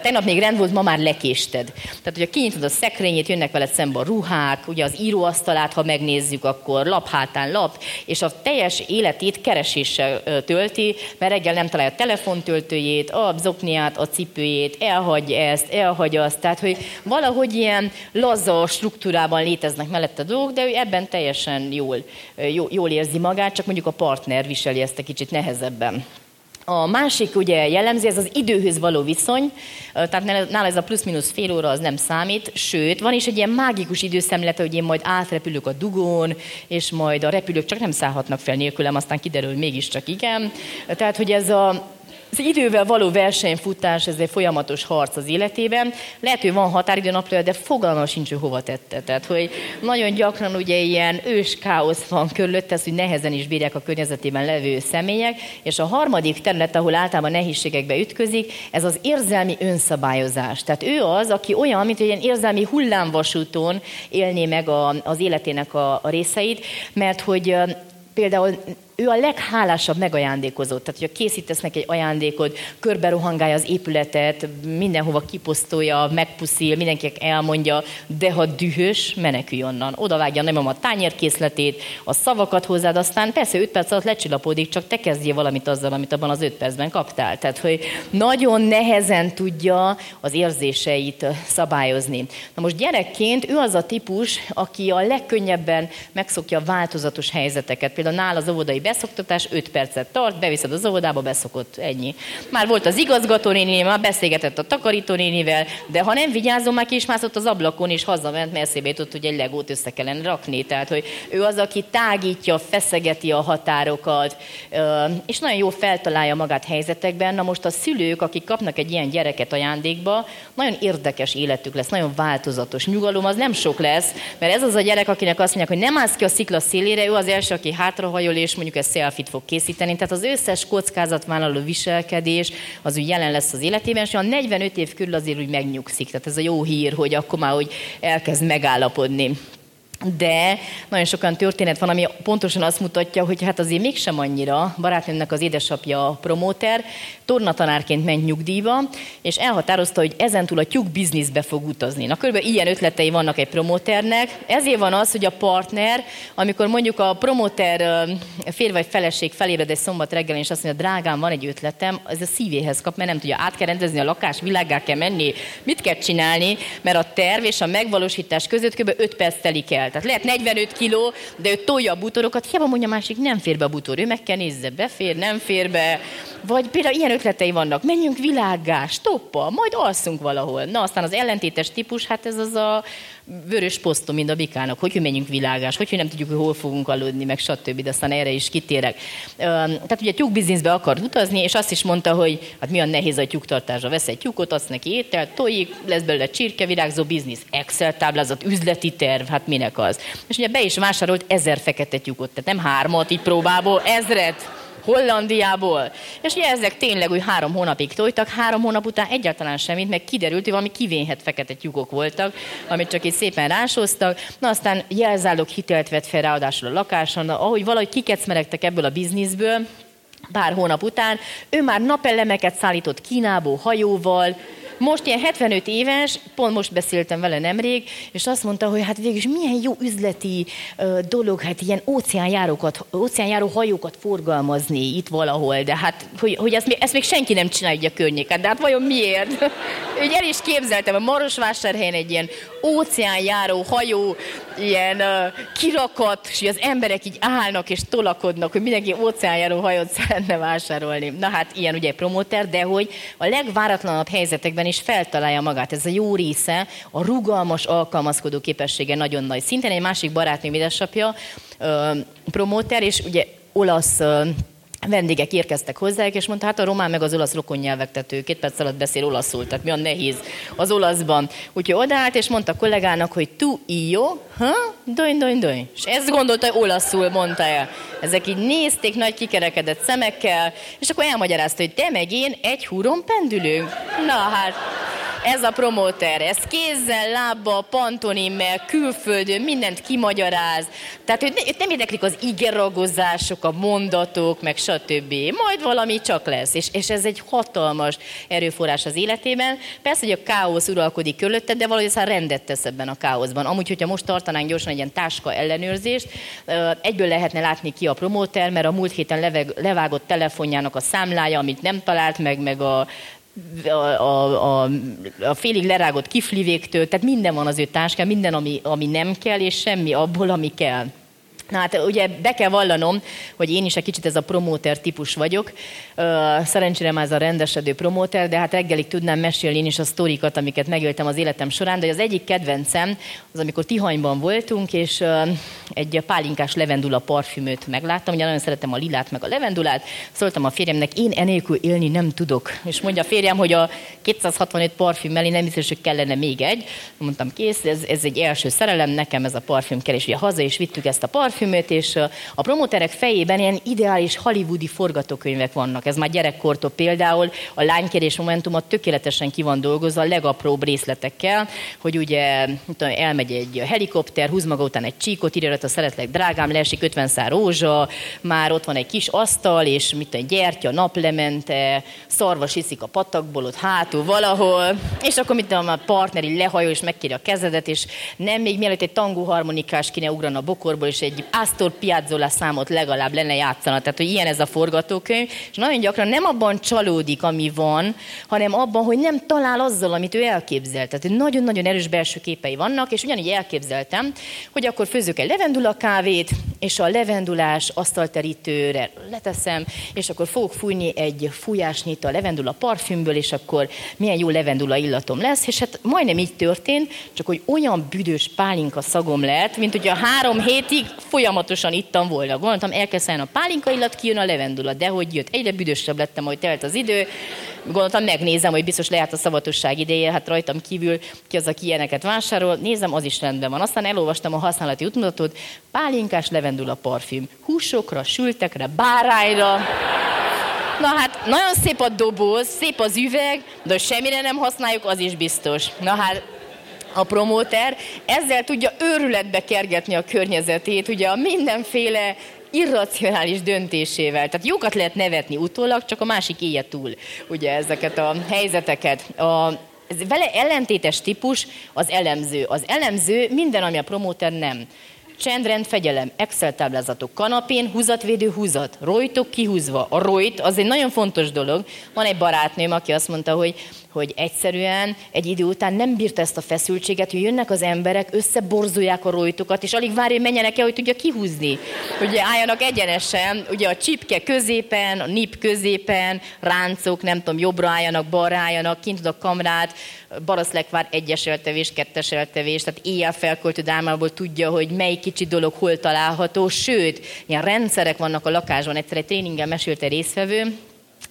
tegnap még rend volt, ma már lekésted. Tehát, hogyha kinyitod a szekrényét, jönnek veled szembe a ruhák, ugye az íróasztalát, ha megnézzük, akkor lap hátán lap, és a teljes életét kereséssel tölti, mert reggel nem találja a telefontöltőjét, a zokniát, a cipőjét, elhagy ezt, elhagy azt, tehát hogy valahogy ilyen laza struktúrában léteznek mellette a dolgok, de ő ebben teljesen jól, jól érzi magát, csak mondjuk a partner viseli ezt egy kicsit nehezebben. A másik ugye jellemzi, ez az időhöz való viszony, tehát nála ez a plusz-minusz fél óra az nem számít, sőt, van is egy ilyen mágikus időszemlete, hogy én majd átrepülök a dugón, és majd a repülők csak nem szállhatnak fel nélkülem, aztán kiderül, hogy mégiscsak igen. Tehát, hogy ez a az idővel való versenyfutás, ez egy folyamatos harc az életében. Lehet, hogy van határidő naplója, de fogalma sincs, hogy hova tette. Tehát, hogy nagyon gyakran ugye ilyen ős káosz van körülött, ez, hogy nehezen is bírják a környezetében levő személyek. És a harmadik terület, ahol általában nehézségekbe ütközik, ez az érzelmi önszabályozás. Tehát ő az, aki olyan, mint egy ilyen érzelmi hullámvasúton élné meg a, az életének a, a részeit, mert hogy például ő a leghálásabb megajándékozó. Tehát, hogyha készítesz neki egy ajándékot, körbe rohangálja az épületet, mindenhova kiposztolja, megpuszil, mindenkinek elmondja, de ha dühös, menekülj onnan. Oda nem a tányérkészletét, a szavakat hozzád, aztán persze 5 perc alatt lecsillapodik, csak te kezdjél valamit azzal, amit abban az 5 percben kaptál. Tehát, hogy nagyon nehezen tudja az érzéseit szabályozni. Na most gyerekként ő az a típus, aki a legkönnyebben megszokja változatos helyzeteket. Például nála az óvodai beszoktatás 5 percet tart, beviszed az óvodába, beszokott, ennyi. Már volt az igazgatónéni, már beszélgetett a takarítónénivel, de ha nem vigyázom, már ki is mászott az ablakon, és hazament, mert eszébe jutott, hogy egy legót össze kellene rakni. Tehát, hogy ő az, aki tágítja, feszegeti a határokat, és nagyon jó feltalálja magát helyzetekben. Na most a szülők, akik kapnak egy ilyen gyereket ajándékba, nagyon érdekes életük lesz, nagyon változatos. Nyugalom az nem sok lesz, mert ez az a gyerek, akinek azt mondják, hogy nem állsz ki a szikla szélére, ő az első, aki hátrahajol, és mondjuk ez selfit fog készíteni. Tehát az összes kockázatvállaló viselkedés az úgy jelen lesz az életében, és a 45 év körül azért úgy megnyugszik. Tehát ez a jó hír, hogy akkor már hogy elkezd megállapodni de nagyon sokan történet van, ami pontosan azt mutatja, hogy hát azért mégsem annyira. Barátnőmnek az édesapja a promóter, tornatanárként ment nyugdíjba, és elhatározta, hogy ezentúl a tyúk bizniszbe fog utazni. Na, körülbelül ilyen ötletei vannak egy promóternek. Ezért van az, hogy a partner, amikor mondjuk a promóter férj vagy feleség felébred egy szombat reggel, és azt mondja, drágám, van egy ötletem, ez a szívéhez kap, mert nem tudja, át kell rendezni a lakás, világgá kell menni, mit kell csinálni, mert a terv és a megvalósítás között kb. 5 perc telik el. Tehát lehet 45 kiló, de ő tolja a butorokat, hiába mondja a másik, nem fér be a butor, ő meg kell nézze, befér, nem fér be. Vagy például ilyen ötletei vannak, menjünk világgá, stoppa, majd alszunk valahol. Na aztán az ellentétes típus, hát ez az a vörös posztom, mint a bikának, hogy, hogy menjünk világás, hogy, hogy nem tudjuk, hogy hol fogunk aludni, meg stb. De aztán erre is kitérek. Tehát ugye tyúkbizniszbe akar utazni, és azt is mondta, hogy hát mi a nehéz a tyúktartásra. Vesz egy tyúkot, adsz neki ételt, tojik, lesz belőle csirke, virágzó biznisz, Excel táblázat, üzleti terv, hát minek az. És ugye be is vásárolt ezer fekete tyúkot, tehát nem hármat így próbából, ezret Hollandiából. És ugye ezek tényleg úgy három hónapig tojtak, három hónap után egyáltalán semmit, meg kiderült, hogy valami kivénhet fekete tyúkok voltak, amit csak itt szépen rásoztak. Na aztán jelzálók hitelt vett fel ráadásul a lakáson, ahogy valahogy kikecmeregtek ebből a bizniszből, pár hónap után, ő már napelemeket szállított Kínából hajóval, most ilyen 75 éves, pont most beszéltem vele nemrég, és azt mondta, hogy hát végülis milyen jó üzleti dolog, hát ilyen óceánjárókat, óceánjáró hajókat forgalmazni itt valahol, de hát, hogy, hogy ezt, még, ezt még senki nem csinálja a környéken, de hát vajon miért? Úgy el is képzeltem, a Marosvásárhelyen egy ilyen óceánjáró hajó, ilyen uh, kirakat, és az emberek így állnak és tolakodnak, hogy mindenki óceánjáró hajót szeretne vásárolni. Na hát ilyen ugye promoter, de hogy a legváratlanabb helyzetekben is feltalálja magát. Ez a jó része, a rugalmas alkalmazkodó képessége nagyon nagy. Szinten egy másik barátnőm édesapja, uh, promoter, és ugye olasz uh, vendégek érkeztek hozzájuk, és mondta, hát a román meg az olasz rokon nyelvektető, két perc alatt beszél olaszul, tehát mi a nehéz az olaszban. Úgyhogy odaállt, és mondta a kollégának, hogy tu io, ha? Doin, doin, doin. És ezt gondolta, hogy olaszul mondta el. Ezek így nézték nagy kikerekedett szemekkel, és akkor elmagyarázta, hogy te meg én egy húron pendülünk. Na hát, ez a promóter, ez kézzel, lábbal, pantonimmel, külföldön, mindent kimagyaráz. Tehát hogy nem érdeklik az igeragozások, a mondatok, meg stb. Majd valami csak lesz. És, és ez egy hatalmas erőforrás az életében. Persze, hogy a káosz uralkodik körülötted, de valahogy aztán rendet tesz ebben a káoszban. Amúgy, hogyha most tartanánk gyorsan egy ilyen táska ellenőrzést, egyből lehetne látni ki a promóter, mert a múlt héten leveg, levágott telefonjának a számlája, amit nem talált meg, meg a a, a, a, a félig lerágott kiflivéktől, tehát minden van az ő táskán, minden, ami, ami nem kell, és semmi abból, ami kell. Na hát ugye be kell vallanom, hogy én is egy kicsit ez a promóter típus vagyok. Szerencsére már ez a rendesedő promóter, de hát reggelig tudnám mesélni én is a sztorikat, amiket megéltem az életem során. De az egyik kedvencem, az amikor Tihanyban voltunk, és egy pálinkás levendula parfümöt megláttam. Ugye nagyon szeretem a lilát, meg a levendulát. Szóltam a férjemnek, én enélkül élni nem tudok. És mondja a férjem, hogy a 265 parfüm mellé nem biztos, hogy kellene még egy. Mondtam, kész, ez, ez egy első szerelem, nekem ez a parfüm kell. És ugye haza is vittük ezt a parfüm, parfümöt, és a promoterek fejében ilyen ideális hollywoodi forgatókönyvek vannak. Ez már gyerekkortól például a lánykérés momentumot tökéletesen ki van dolgozva a legapróbb részletekkel, hogy ugye tudom, elmegy egy helikopter, húz maga után egy csíkot, írja a szeretlek drágám, leesik 50 szár rózsa, már ott van egy kis asztal, és mit egy gyertya, naplemente, szarvas iszik a patakból, ott hátul valahol, és akkor mit tudom, a partneri lehajol, és megkéri a kezedet, és nem még mielőtt egy tangó harmonikás kéne ugrana a bokorból, és egy Astor Piazzolla számot legalább lenne játszana. Tehát, hogy ilyen ez a forgatókönyv, és nagyon gyakran nem abban csalódik, ami van, hanem abban, hogy nem talál azzal, amit ő elképzelt. Tehát nagyon-nagyon erős belső képei vannak, és ugyanígy elképzeltem, hogy akkor főzök egy levendula kávét, és a levendulás asztalterítőre leteszem, és akkor fogok fújni egy fújásnyit a levendula parfümből, és akkor milyen jó levendula illatom lesz, és hát majdnem így történt, csak hogy olyan büdös pálinka szagom lett, mint hogy a három hétig folyamatosan ittam volna. Gondoltam, elkezdtem a pálinka illat, kijön a levendula, de hogy jött, egyre büdösebb lettem, hogy telt az idő. Gondoltam, megnézem, hogy biztos lehet a szavatosság ideje, hát rajtam kívül ki az, aki ilyeneket vásárol. Nézem, az is rendben van. Aztán elolvastam a használati útmutatót, pálinkás levendula parfüm. Húsokra, sültekre, bárányra. Na hát, nagyon szép a doboz, szép az üveg, de semmire nem használjuk, az is biztos. Na hát, a promóter, ezzel tudja őrületbe kergetni a környezetét, ugye a mindenféle irracionális döntésével. Tehát jókat lehet nevetni utólag, csak a másik éje túl, ugye ezeket a helyzeteket. A, ez vele ellentétes típus az elemző. Az elemző minden, ami a promóter nem. Csendrend, fegyelem, Excel táblázatok, kanapén, húzatvédő húzat, rojtok kihúzva. A rojt az egy nagyon fontos dolog. Van egy barátnőm, aki azt mondta, hogy hogy egyszerűen egy idő után nem bírta ezt a feszültséget, hogy jönnek az emberek, összeborzolják a rojtokat, és alig várja, hogy menjenek el, hogy tudja kihúzni. Ugye álljanak egyenesen, ugye a csipke középen, a nip középen, ráncok, nem tudom, jobbra álljanak, balra álljanak, kint a kamrát, baraszlekvár egyes eltevés, tehát éjjel felköltő dámából tudja, hogy melyik kicsi dolog hol található, sőt, ilyen rendszerek vannak a lakásban. Egyszer egy tréningen mesélte résztvevő,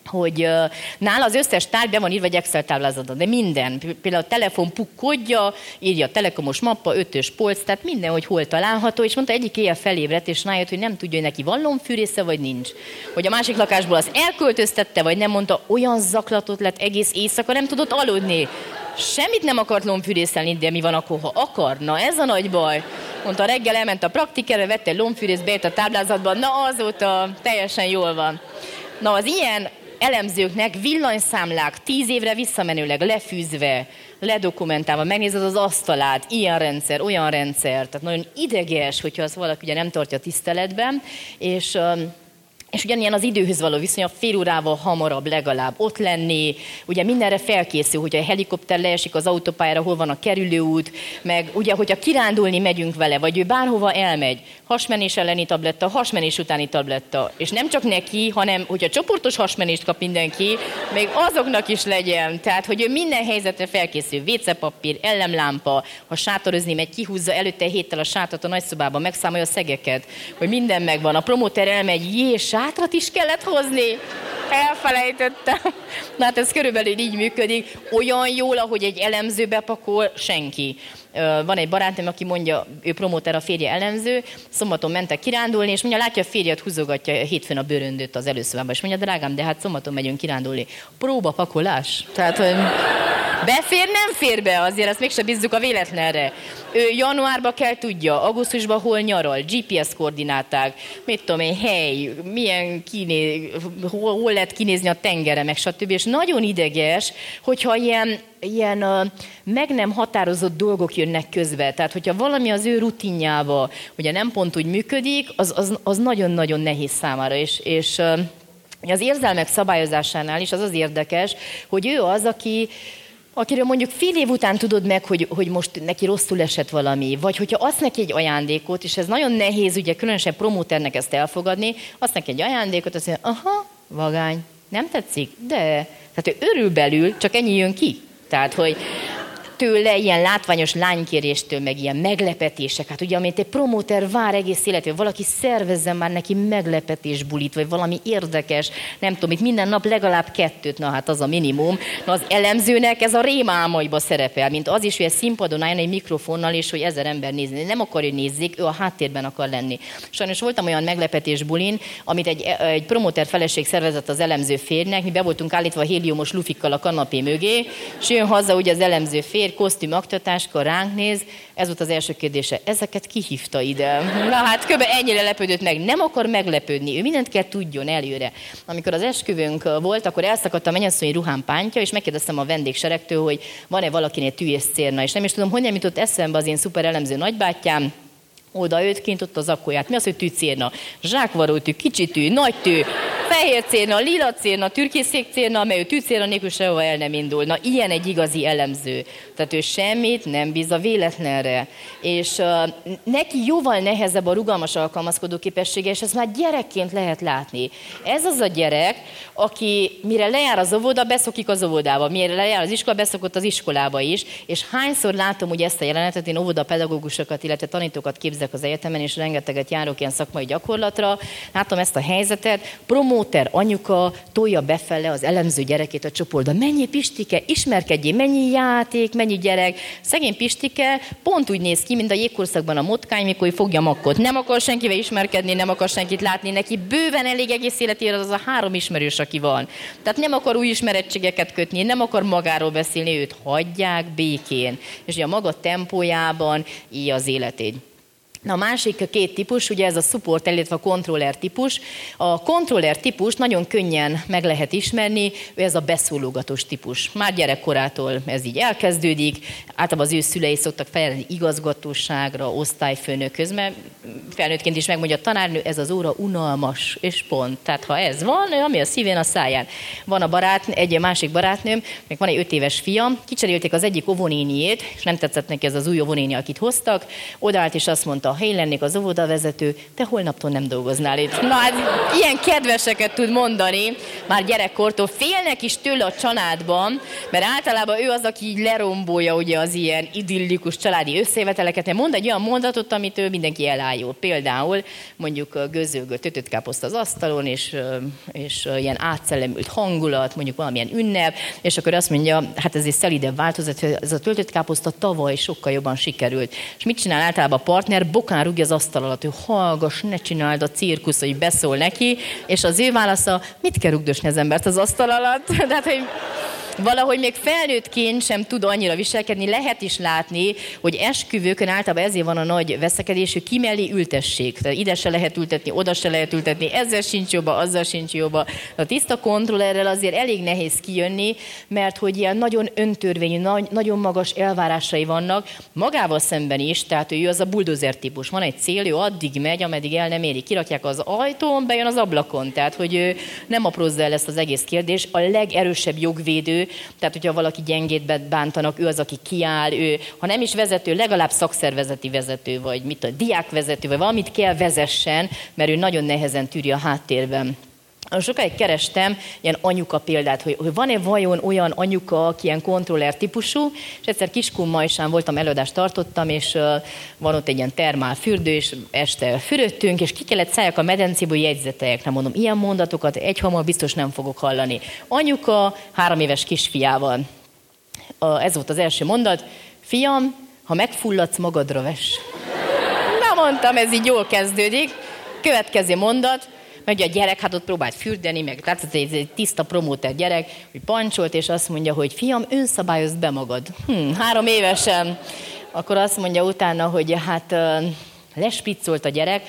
hogy uh, nála az összes tárgy be van írva egy Excel táblázatban, de minden. Például a telefon pukkodja, írja a telekomos mappa, ötös polc, tehát minden, hogy hol található, és mondta, egyik éjjel felébredt, és rájött, hogy nem tudja, hogy neki van lombfűrésze, vagy nincs. Hogy a másik lakásból az elköltöztette, vagy nem mondta, olyan zaklatott lett egész éjszaka, nem tudott aludni. Semmit nem akart lombfűrészelni, de mi van akkor, ha akar? Na ez a nagy baj. Mondta, reggel elment a praktikerre, vette lombfűrész, bejött a táblázatban, na azóta teljesen jól van. Na az ilyen elemzőknek villanyszámlák tíz évre visszamenőleg lefűzve, ledokumentálva, megnézed az asztalát, ilyen rendszer, olyan rendszer, tehát nagyon ideges, hogyha az valaki ugye nem tartja tiszteletben, és és ugyanilyen az időhöz való viszony, a fél órával hamarabb legalább ott lenni, ugye mindenre felkészül, hogy a helikopter leesik az autópályára, hol van a kerülőút, meg ugye, hogyha kirándulni megyünk vele, vagy ő bárhova elmegy, hasmenés elleni tabletta, hasmenés utáni tabletta, és nem csak neki, hanem hogyha csoportos hasmenést kap mindenki, még azoknak is legyen, tehát hogy ő minden helyzetre felkészül, vécepapír, ellemlámpa, ha sátorozni megy, kihúzza előtte héttel a sátat a nagyszobába, megszámolja a szegeket, hogy minden megvan, a promóter elmegy, jés, sátrat is kellett hozni. Elfelejtettem. Na hát ez körülbelül így működik. Olyan jól, ahogy egy elemző bepakol, senki. Van egy barátom, aki mondja, ő promóter, a férje elemző, szombaton mentek kirándulni, és mondja, látja a férjet húzogatja hétfőn a bőröndöt az előszobában, és mondja, drágám, de hát szombaton megyünk kirándulni. Próba pakolás. Tehát, hogy befér, nem fér be azért, ezt mégsem bízzuk a véletlenre. Ő januárba kell tudja, augusztusban hol nyaral, GPS koordináták, mit tudom én, hely, milyen kiné, hol, hol lehet kinézni a tengere, meg stb. És nagyon ideges, hogyha ilyen ilyen meg nem határozott dolgok jönnek közbe. Tehát, hogyha valami az ő rutinjába, ugye nem pont úgy működik, az, az, az nagyon-nagyon nehéz számára. És, és az érzelmek szabályozásánál is az az érdekes, hogy ő az, aki akiről mondjuk fél év után tudod meg, hogy, hogy most neki rosszul esett valami, vagy hogyha azt neki egy ajándékot, és ez nagyon nehéz, ugye különösen promóternek ezt elfogadni, azt neki egy ajándékot, azt mondja, aha, vagány, nem tetszik? De, tehát ő örül belül, csak ennyi jön ki. 大推。Tőle ilyen látványos lánykéréstől, meg ilyen meglepetések. Hát ugye, amit egy promóter vár egész életében, valaki szervezzen már neki meglepetés bulit, vagy valami érdekes, nem tudom, itt minden nap legalább kettőt, na hát az a minimum. Na az elemzőnek ez a rémálmaiba szerepel, mint az is, hogy egy színpadon álljon egy mikrofonnal, és hogy ezer ember nézni. Nem akar, hogy nézzék, ő a háttérben akar lenni. Sajnos voltam olyan meglepetés bulin, amit egy, egy promóter feleség szervezett az elemző férnek, mi be voltunk állítva a héliumos lufikkal a kanapé mögé, és jön haza ugye az elemző fér, egy kosztüm aktatáskor ránk néz, ez volt az első kérdése, ezeket kihívta ide. Na hát kb. ennyire lepődött meg, nem akar meglepődni, ő mindent kell tudjon előre. Amikor az esküvőnk volt, akkor elszakadt a mennyasszonyi ruhám pántja, és megkérdeztem a vendégseregtől, hogy van-e valakinél tű és cérna, és nem is tudom, nem jutott eszembe az én szuper elemző nagybátyám, oda őt kint ott az akkóját. Mi az, hogy tűcérna? Zsákvaró tű, kicsi tű, nagy tű, fehér cérna, lila cérna, türkészék cérna, amely ő tűcérna nélkül sehova el nem indul. Na, ilyen egy igazi elemző. Tehát ő semmit nem bíz a véletlenre. És uh, neki jóval nehezebb a rugalmas alkalmazkodó képessége, és ezt már gyerekként lehet látni. Ez az a gyerek, aki mire lejár az óvoda, beszokik az óvodába, mire lejár az iskola, beszokott az iskolába is, és hányszor látom ugye ezt a jelenetet, én óvoda pedagógusokat, illetve tanítókat képzek az egyetemen, és rengeteget járok ilyen szakmai gyakorlatra, látom ezt a helyzetet, promóter anyuka tolja befele az elemző gyerekét a csoportba. Mennyi Pistike, ismerkedjél, mennyi játék, mennyi gyerek. Szegény Pistike pont úgy néz ki, mint a jégkorszakban a motkány, mikor fogja makkot. Nem akar senkivel ismerkedni, nem akar senkit látni, neki bőven elég egész életére az a három ismerős, aki van. Tehát nem akar új ismerettségeket kötni, nem akar magáról beszélni, őt hagyják békén. És ugye a maga tempójában így az életét. A másik két típus, ugye ez a support, illetve a controller típus. A controller típus nagyon könnyen meg lehet ismerni, ő ez a beszólogatós típus. Már gyerekkorától ez így elkezdődik, általában az ő szülei szoktak felelni igazgatóságra, osztályfőnökhöz, mert felnőttként is megmondja a tanárnő, ez az óra unalmas, és pont. Tehát ha ez van, ami a szívén, a száján. Van a barát, egy másik barátnőm, meg van egy öt éves fiam, kicserélték az egyik ovonéniét, és nem tetszett neki ez az új ovonéni, akit hoztak, odaállt és azt mondta, ha én lennék az óvodavezető, te holnaptól nem dolgoznál itt. Na, hát ilyen kedveseket tud mondani, már gyerekkortól. Félnek is tőle a családban, mert általában ő az, aki így lerombolja ugye az ilyen idillikus családi összeveteleket. Mond egy olyan mondatot, amit ő mindenki elájul. Például mondjuk gőzölgő tötött káposzt az asztalon, és, és ilyen átszellemült hangulat, mondjuk valamilyen ünnep, és akkor azt mondja, hát ez egy szelidebb változat, ez a töltött káposzta tavaly sokkal jobban sikerült. És mit csinál általában a partner? Bokán rúgja az asztal alatt, hogy hallgass, ne csináld a cirkusz, hogy beszól neki, és az ő válasza, mit kell rugdosni az embert az asztal alatt? Tehát, hogy valahogy még felnőttként sem tud annyira viselkedni, lehet is látni, hogy esküvőkön általában ezért van a nagy veszekedés, hogy kimellé ültessék. Tehát ide se lehet ültetni, oda se lehet ültetni, ezzel sincs jobba, azzal sincs jobba. A tiszta kontrollerrel azért elég nehéz kijönni, mert hogy ilyen nagyon öntörvényű, nagy, nagyon magas elvárásai vannak, magával szemben is, tehát ő az a buldozer típus. Van egy cél, ő addig megy, ameddig el nem éri. Kirakják az ajtón, bejön az ablakon. Tehát, hogy nem aprózza el ezt az egész kérdés. A legerősebb jogvédő tehát hogyha valaki gyengét bántanak, ő az, aki kiáll, ő, ha nem is vezető, legalább szakszervezeti vezető, vagy mit a diákvezető, vagy valamit kell vezessen, mert ő nagyon nehezen tűri a háttérben sokáig kerestem ilyen anyuka példát, hogy, hogy van-e vajon olyan anyuka, aki ilyen kontroller típusú, és egyszer Kiskunmajsán voltam, előadást tartottam, és uh, van ott egy ilyen termál fürdő, és este fürödtünk, és ki kellett szálljak a medencéből jegyzeteljek, nem mondom, ilyen mondatokat egy hamar biztos nem fogok hallani. Anyuka három éves kisfiával. Uh, ez volt az első mondat. Fiam, ha megfulladsz, magadra ves. Na mondtam, ez így jól kezdődik. Következő mondat, Megy a gyerek, hát ott próbált fürdeni, meg tehát ez egy tiszta promóter gyerek, hogy pancsolt, és azt mondja, hogy fiam, önszabályozd be magad. Hm, három évesen. Akkor azt mondja utána, hogy hát lespiccolt a gyerek,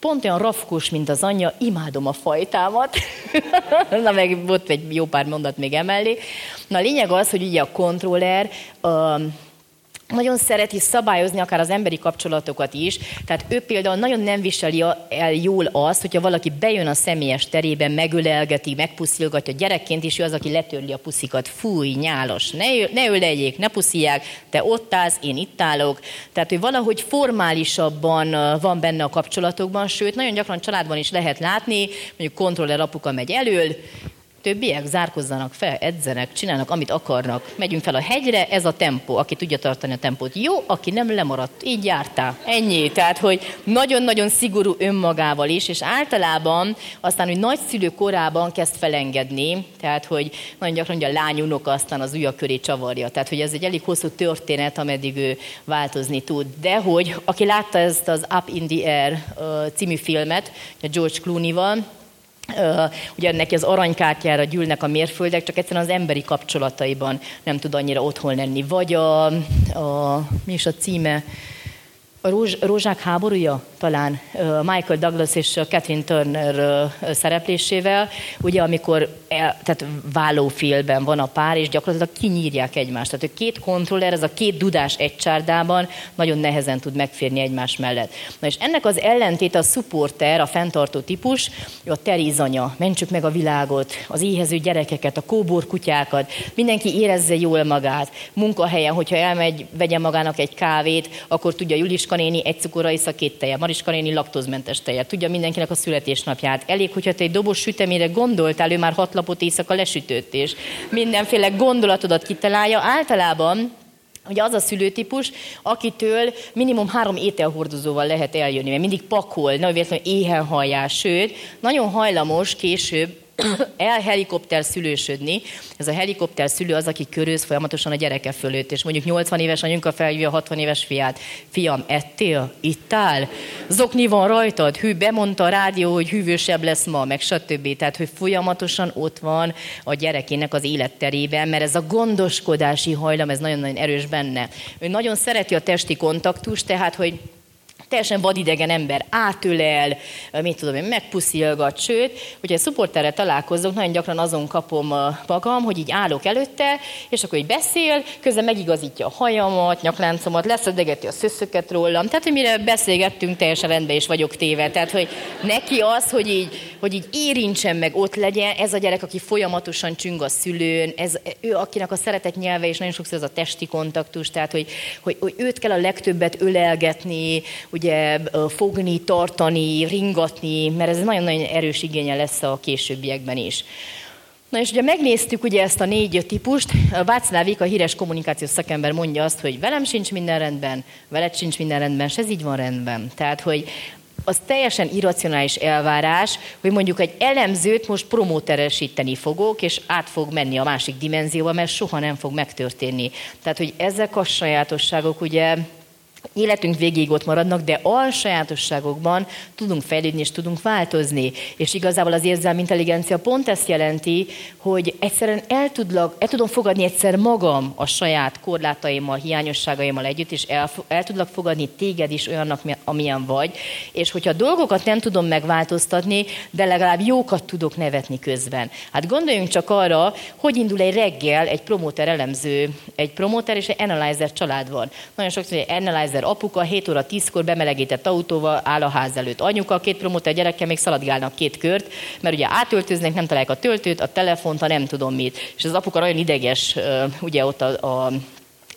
pont olyan rafkós, mint az anyja, imádom a fajtámat. Na meg volt egy jó pár mondat még emellé. Na a lényeg az, hogy ugye a kontroller nagyon szereti szabályozni akár az emberi kapcsolatokat is, tehát ő például nagyon nem viseli el jól azt, hogyha valaki bejön a személyes terében, megölelgeti, megpuszilgatja, gyerekként is ő az, aki letörli a puszikat, fúj, nyálos, ne, ne öleljék, ne puszilják, te ott állsz, én itt állok. Tehát, hogy valahogy formálisabban van benne a kapcsolatokban, sőt, nagyon gyakran családban is lehet látni, mondjuk kontroller apuka megy elől, többiek zárkozzanak fel, edzenek, csinálnak, amit akarnak. Megyünk fel a hegyre, ez a tempó, aki tudja tartani a tempót. Jó, aki nem lemaradt, így jártál. Ennyi. Tehát, hogy nagyon-nagyon szigorú önmagával is, és általában aztán, hogy nagyszülő korában kezd felengedni, tehát, hogy nagyon gyakran hogy a lány unoka aztán az ujja köré csavarja. Tehát, hogy ez egy elég hosszú történet, ameddig ő változni tud. De hogy aki látta ezt az Up in the Air című filmet, George Clooney-val, ugye neki az aranykártyára gyűlnek a mérföldek, csak egyszerűen az emberi kapcsolataiban nem tud annyira otthon lenni. Vagy a, a mi is a címe, a Rózs, Rózsák háborúja talán Michael Douglas és Catherine Turner szereplésével, ugye amikor el, tehát vállófélben van a pár, és gyakorlatilag kinyírják egymást. Tehát a két kontroller, ez a két dudás egy csárdában nagyon nehezen tud megférni egymás mellett. Na és ennek az ellentét a supporter, a fenntartó típus, a terizanya, mentsük meg a világot, az éhező gyerekeket, a kóbor kutyákat, mindenki érezze jól magát, munkahelyen, hogyha elmegy, vegye magának egy kávét, akkor tudja Juliska néni egy cukorra a két teje, Mariska néni laktózmentes teje, tudja mindenkinek a születésnapját. Elég, hogyha te egy dobos sütemére gondoltál, ő már hat lapot éjszaka lesütött, és mindenféle gondolatodat kitalálja. Általában Ugye az a szülőtípus, akitől minimum három ételhordozóval lehet eljönni, mert mindig pakol, nagyon véletlenül éhen hallják, sőt, nagyon hajlamos később el helikopter szülősödni. Ez a helikopter szülő az, aki köröz folyamatosan a gyereke fölött, és mondjuk 80 éves anyunka felhívja a 60 éves fiát. Fiam, ettél? Ittál? Zokni van rajtad? Hű, bemondta a rádió, hogy hűvösebb lesz ma, meg stb. Tehát, hogy folyamatosan ott van a gyerekének az életterében, mert ez a gondoskodási hajlam, ez nagyon-nagyon erős benne. Ő nagyon szereti a testi kontaktust, tehát, hogy teljesen vadidegen ember átölel, mit tudom én, megpuszilgat, sőt, hogyha szuporterrel találkozok, nagyon gyakran azon kapom magam, hogy így állok előtte, és akkor így beszél, közben megigazítja a hajamat, nyakláncomat, leszedegeti a szöszöket rólam, tehát, hogy mire beszélgettünk, teljesen rendben is vagyok téve. Tehát, hogy neki az, hogy így, hogy így érintsen meg, ott legyen, ez a gyerek, aki folyamatosan csüng a szülőn, ez ő, akinek a szeretet nyelve, és nagyon sokszor ez a testi kontaktus, tehát, hogy, hogy, hogy őt kell a legtöbbet ölelgetni, ugye fogni, tartani, ringatni, mert ez nagyon-nagyon erős igénye lesz a későbbiekben is. Na és ugye megnéztük ugye ezt a négy típust, Václav a híres kommunikációs szakember mondja azt, hogy velem sincs minden rendben, veled sincs minden rendben, és ez így van rendben. Tehát, hogy az teljesen irracionális elvárás, hogy mondjuk egy elemzőt most promóteresíteni fogok, és át fog menni a másik dimenzióba, mert soha nem fog megtörténni. Tehát, hogy ezek a sajátosságok ugye életünk végéig ott maradnak, de a sajátosságokban tudunk fejlődni és tudunk változni. És igazából az érzelmi intelligencia pont ezt jelenti, hogy egyszerűen el, tudlak, el tudom fogadni egyszer magam a saját korlátaimmal, hiányosságaimmal együtt, és el, el tudlak fogadni téged is olyannak, amilyen vagy. És hogyha dolgokat nem tudom megváltoztatni, de legalább jókat tudok nevetni közben. Hát gondoljunk csak arra, hogy indul egy reggel egy promóter elemző, egy promóter és egy analyzer család van. Nagyon sokszor egy analyzer apuka 7 óra 10-kor bemelegített autóval áll a ház előtt. Anyuka, két promóter gyereke még szaladgálnak két kört, mert ugye átöltöznek, nem találják a töltőt, a telefont, ha nem tudom mit. És az apuka nagyon ideges, ugye ott a, a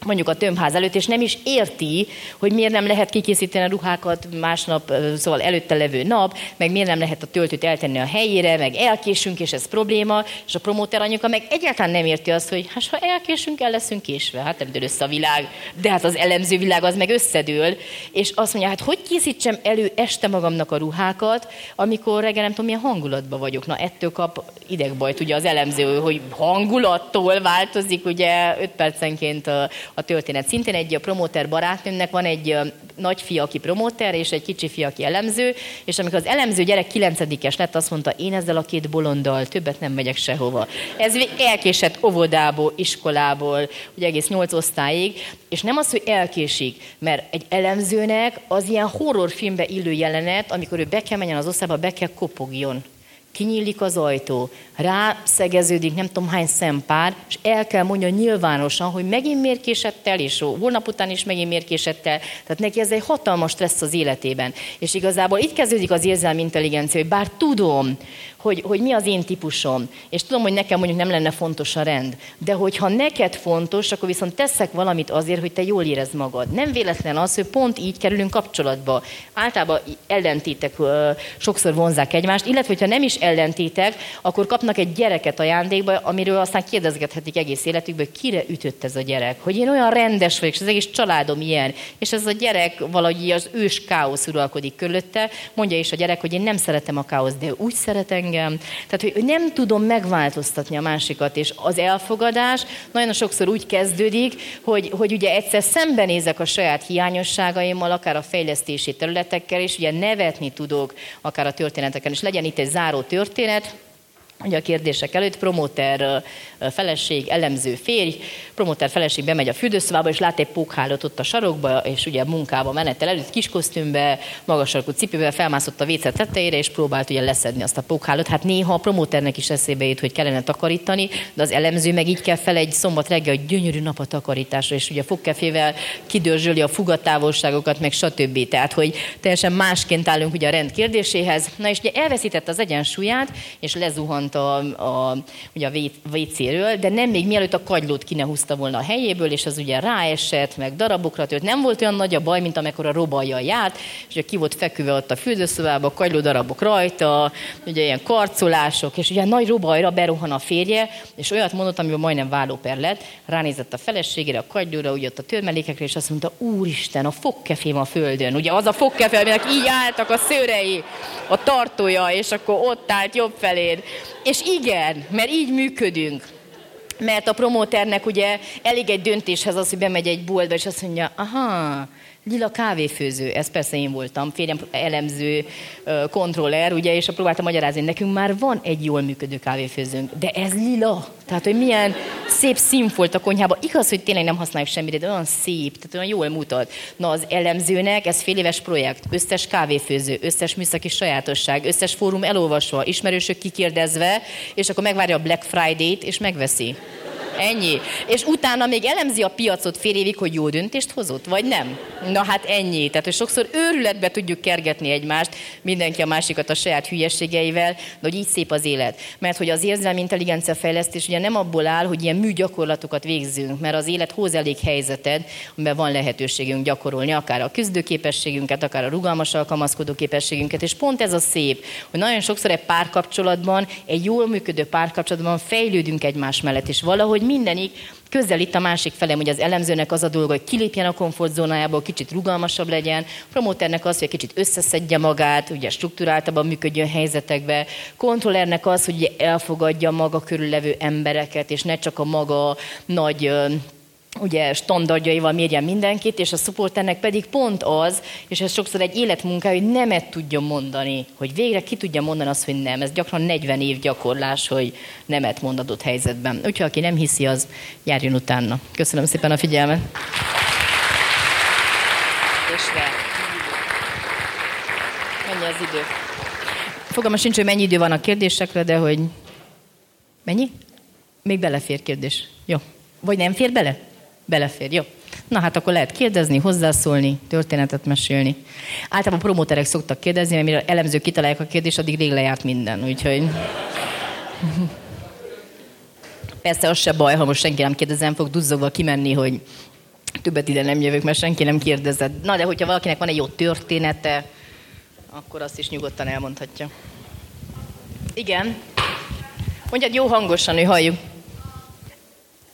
mondjuk a tömbház előtt, és nem is érti, hogy miért nem lehet kikészíteni a ruhákat másnap, szóval előtte levő nap, meg miért nem lehet a töltőt eltenni a helyére, meg elkésünk, és ez probléma, és a promóter anyuka meg egyáltalán nem érti azt, hogy hát ha elkésünk, el leszünk késve, hát nem dől össze a világ, de hát az elemző világ az meg összedől, és azt mondja, hát hogy készítsem elő este magamnak a ruhákat, amikor reggel nem tudom, milyen hangulatban vagyok. Na, ettől kap idegbajt ugye az elemző, hogy hangulattól változik ugye 5 percenként a, a történet. Szintén egy promóter barátnőmnek van egy nagy fia, aki promóter, és egy kicsi fia, aki elemző, és amikor az elemző gyerek kilencedikes lett, azt mondta, én ezzel a két bolonddal többet nem megyek sehova. Ez elkésett óvodából, iskolából, ugye egész nyolc osztályig, és nem az, hogy elkésik, mert egy elemzőnek az ilyen horrorfilmbe illő jelenet, amikor ő be kell menjen az osztályba, be kell kopogjon kinyílik az ajtó, rászegeződik nem tudom hány szempár, és el kell mondja nyilvánosan, hogy megint miért késett és holnap után is megint miért. Tehát neki ez egy hatalmas stressz az életében. És igazából itt kezdődik az érzelmi intelligencia, hogy bár tudom, hogy, hogy mi az én típusom, és tudom, hogy nekem mondjuk nem lenne fontos a rend, de hogyha neked fontos, akkor viszont teszek valamit azért, hogy te jól érezd magad. Nem véletlen az, hogy pont így kerülünk kapcsolatba. Általában ellentétek sokszor vonzák egymást, illetve hogyha nem is ellentétek, akkor kapnak egy gyereket ajándékba, amiről aztán kérdezgethetik egész életükből, hogy kire ütött ez a gyerek, hogy én olyan rendes vagyok, és az egész családom ilyen, és ez a gyerek valahogy az ős káosz uralkodik körülötte, mondja is a gyerek, hogy én nem szeretem a káoszt, de úgy szeretem engem. Tehát, hogy nem tudom megváltoztatni a másikat, és az elfogadás nagyon sokszor úgy kezdődik, hogy, hogy ugye egyszer szembenézek a saját hiányosságaimmal, akár a fejlesztési területekkel, és ugye nevetni tudok akár a történeteken, és legyen itt egy záró történet, Ugye a kérdések előtt promóter feleség, elemző férj, promóter feleség bemegy a fürdőszobába, és lát egy pókhálót ott a sarokba, és ugye munkába menetel előtt kis kosztümbe, magas sarkú cipőbe, felmászott a vécet tetejére, és próbált ugye leszedni azt a pókhálót. Hát néha a promóternek is eszébe jut, hogy kellene takarítani, de az elemző meg így kell fel egy szombat reggel, hogy gyönyörű nap a takarításra, és ugye fogkefével kidörzsöli a fugatávolságokat, meg stb. Tehát, hogy teljesen másként állunk ugye a rend kérdéséhez. Na és ugye elveszített az egyensúlyát, és lezuhant a, a, ugye a WC-ről, de nem még mielőtt a kagylót ki ne húzta volna a helyéből, és az ugye ráesett, meg darabokra tört. Nem volt olyan nagy a baj, mint amikor a robajjal járt, és ugye ki volt feküve ott a fürdőszobába, a kagyló darabok rajta, ugye ilyen karcolások, és ugye nagy robajra berohan a férje, és olyat mondott, amiben majdnem vállóper lett, ránézett a feleségére, a kagylóra, ugye ott a törmelékekre, és azt mondta, úristen, a fogkefém a földön. Ugye az a fogkefe, aminek így álltak a szőrei, a tartója, és akkor ott állt jobb feléd. És igen, mert így működünk. Mert a promóternek ugye elég egy döntéshez az, hogy bemegy egy boltba, és azt mondja, aha, Lila kávéfőző, ez persze én voltam, férjem elemző, kontroller, ugye, és próbáltam magyarázni, nekünk már van egy jól működő kávéfőzőnk, de ez lila. Tehát, hogy milyen szép szín volt a konyhában. Igaz, hogy tényleg nem használjuk semmire, de olyan szép, tehát olyan jól mutat. Na, az elemzőnek ez fél éves projekt, összes kávéfőző, összes műszaki sajátosság, összes fórum elolvasva, ismerősök kikérdezve, és akkor megvárja a Black Friday-t, és megveszi. Ennyi. És utána még elemzi a piacot fél évig, hogy jó döntést hozott, vagy nem. Na hát ennyi. Tehát, hogy sokszor őrületbe tudjuk kergetni egymást, mindenki a másikat a saját hülyeségeivel, de hogy így szép az élet. Mert hogy az érzelmi intelligencia fejlesztés ugye nem abból áll, hogy ilyen műgyakorlatokat végzünk, mert az élet hoz elég helyzeted, amiben van lehetőségünk gyakorolni, akár a küzdőképességünket, akár a rugalmas alkalmazkodó képességünket. És pont ez a szép, hogy nagyon sokszor egy párkapcsolatban, egy jól működő párkapcsolatban fejlődünk egymás mellett, és valahogy mindenik. Közelít a másik felem, hogy az elemzőnek az a dolga, hogy kilépjen a komfortzónájából, kicsit rugalmasabb legyen, promóternek az, hogy kicsit összeszedje magát, ugye struktúráltabban működjön helyzetekbe, kontrollernek az, hogy elfogadja maga körüllevő embereket, és ne csak a maga nagy ugye standardjaival mérjen mindenkit, és a supporternek pedig pont az, és ez sokszor egy életmunka, hogy nemet tudja mondani, hogy végre ki tudja mondani azt, hogy nem. Ez gyakran 40 év gyakorlás, hogy nemet mond adott helyzetben. Úgyhogy aki nem hiszi, az járjon utána. Köszönöm szépen a figyelmet. Mennyi az idő? Fogalma sincs, hogy mennyi idő van a kérdésekre, de hogy... Mennyi? Még belefér kérdés. Jó. Vagy nem fér bele? Belefér, jó. Na hát akkor lehet kérdezni, hozzászólni, történetet mesélni. Általában promóterek szoktak kérdezni, mert mire elemzők kitalálják a kérdést, addig rég lejárt minden, úgyhogy... Persze az se baj, ha most senki nem kérdezem, fog duzzogva kimenni, hogy többet ide nem jövök, mert senki nem kérdezett. Na, de hogyha valakinek van egy jó története, akkor azt is nyugodtan elmondhatja. Igen. Mondjad jó hangosan, hogy halljuk.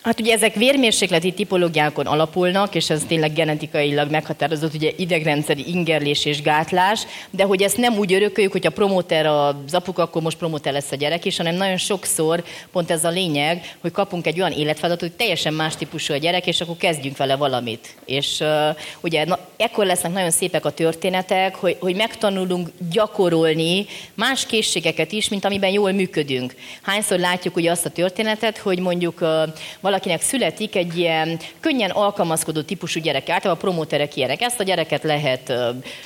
Hát ugye ezek vérmérsékleti tipológiákon alapulnak, és ez tényleg genetikailag meghatározott, ugye idegrendszeri ingerlés és gátlás, de hogy ezt nem úgy örököljük, hogy a promóter az apuk, akkor most promóter lesz a gyerek is, hanem nagyon sokszor pont ez a lényeg, hogy kapunk egy olyan életfeladatot, hogy teljesen más típusú a gyerek, és akkor kezdjünk vele valamit. És uh, ugye na, ekkor lesznek nagyon szépek a történetek, hogy, hogy megtanulunk gyakorolni más készségeket is, mint amiben jól működünk. Hányszor látjuk ugye azt a történetet, hogy mondjuk uh, valakinek születik egy ilyen könnyen alkalmazkodó típusú gyerek, általában a promóterek ilyenek. Ezt a gyereket lehet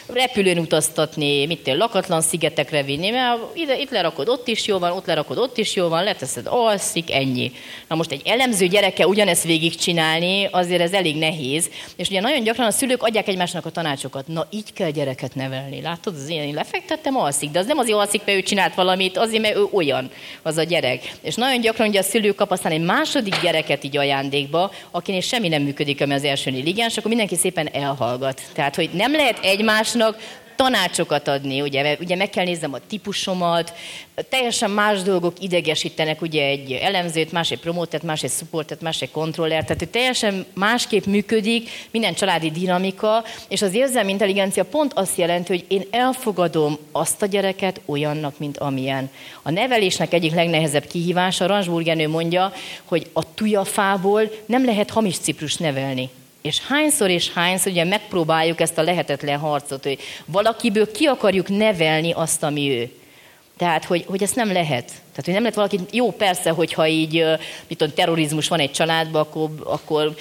repülőn utaztatni, mit tél, lakatlan szigetekre vinni, mert ide, itt lerakod, ott is jó van, ott lerakod, ott is jó van, leteszed, alszik, ennyi. Na most egy elemző gyereke ugyanezt végigcsinálni, azért ez elég nehéz. És ugye nagyon gyakran a szülők adják egymásnak a tanácsokat. Na, így kell gyereket nevelni. Látod, az én lefektettem, alszik, de az nem azért alszik, mert ő csinált valamit, azért, mert ő olyan, az a gyerek. És nagyon gyakran ugye a szülők kap aztán egy második gyereket gyereket így ajándékba, akinél semmi nem működik, ami az első ligáns, akkor mindenki szépen elhallgat. Tehát, hogy nem lehet egymásnak tanácsokat adni, ugye, ugye meg kell néznem a típusomat, teljesen más dolgok idegesítenek ugye egy elemzőt, más egy promótet, más egy supportet, más egy kontrollert, tehát hogy teljesen másképp működik minden családi dinamika, és az érzelmi intelligencia pont azt jelenti, hogy én elfogadom azt a gyereket olyannak, mint amilyen. A nevelésnek egyik legnehezebb kihívása, Ransburgenő mondja, hogy a tujafából nem lehet hamis ciprus nevelni. És hányszor és hányszor ugye megpróbáljuk ezt a lehetetlen harcot, hogy valakiből ki akarjuk nevelni azt, ami ő. Tehát, hogy, hogy ezt nem lehet. Tehát, hogy nem lehet valaki, jó persze, hogyha így, mit tudom, terrorizmus van egy családban, akkor, akkor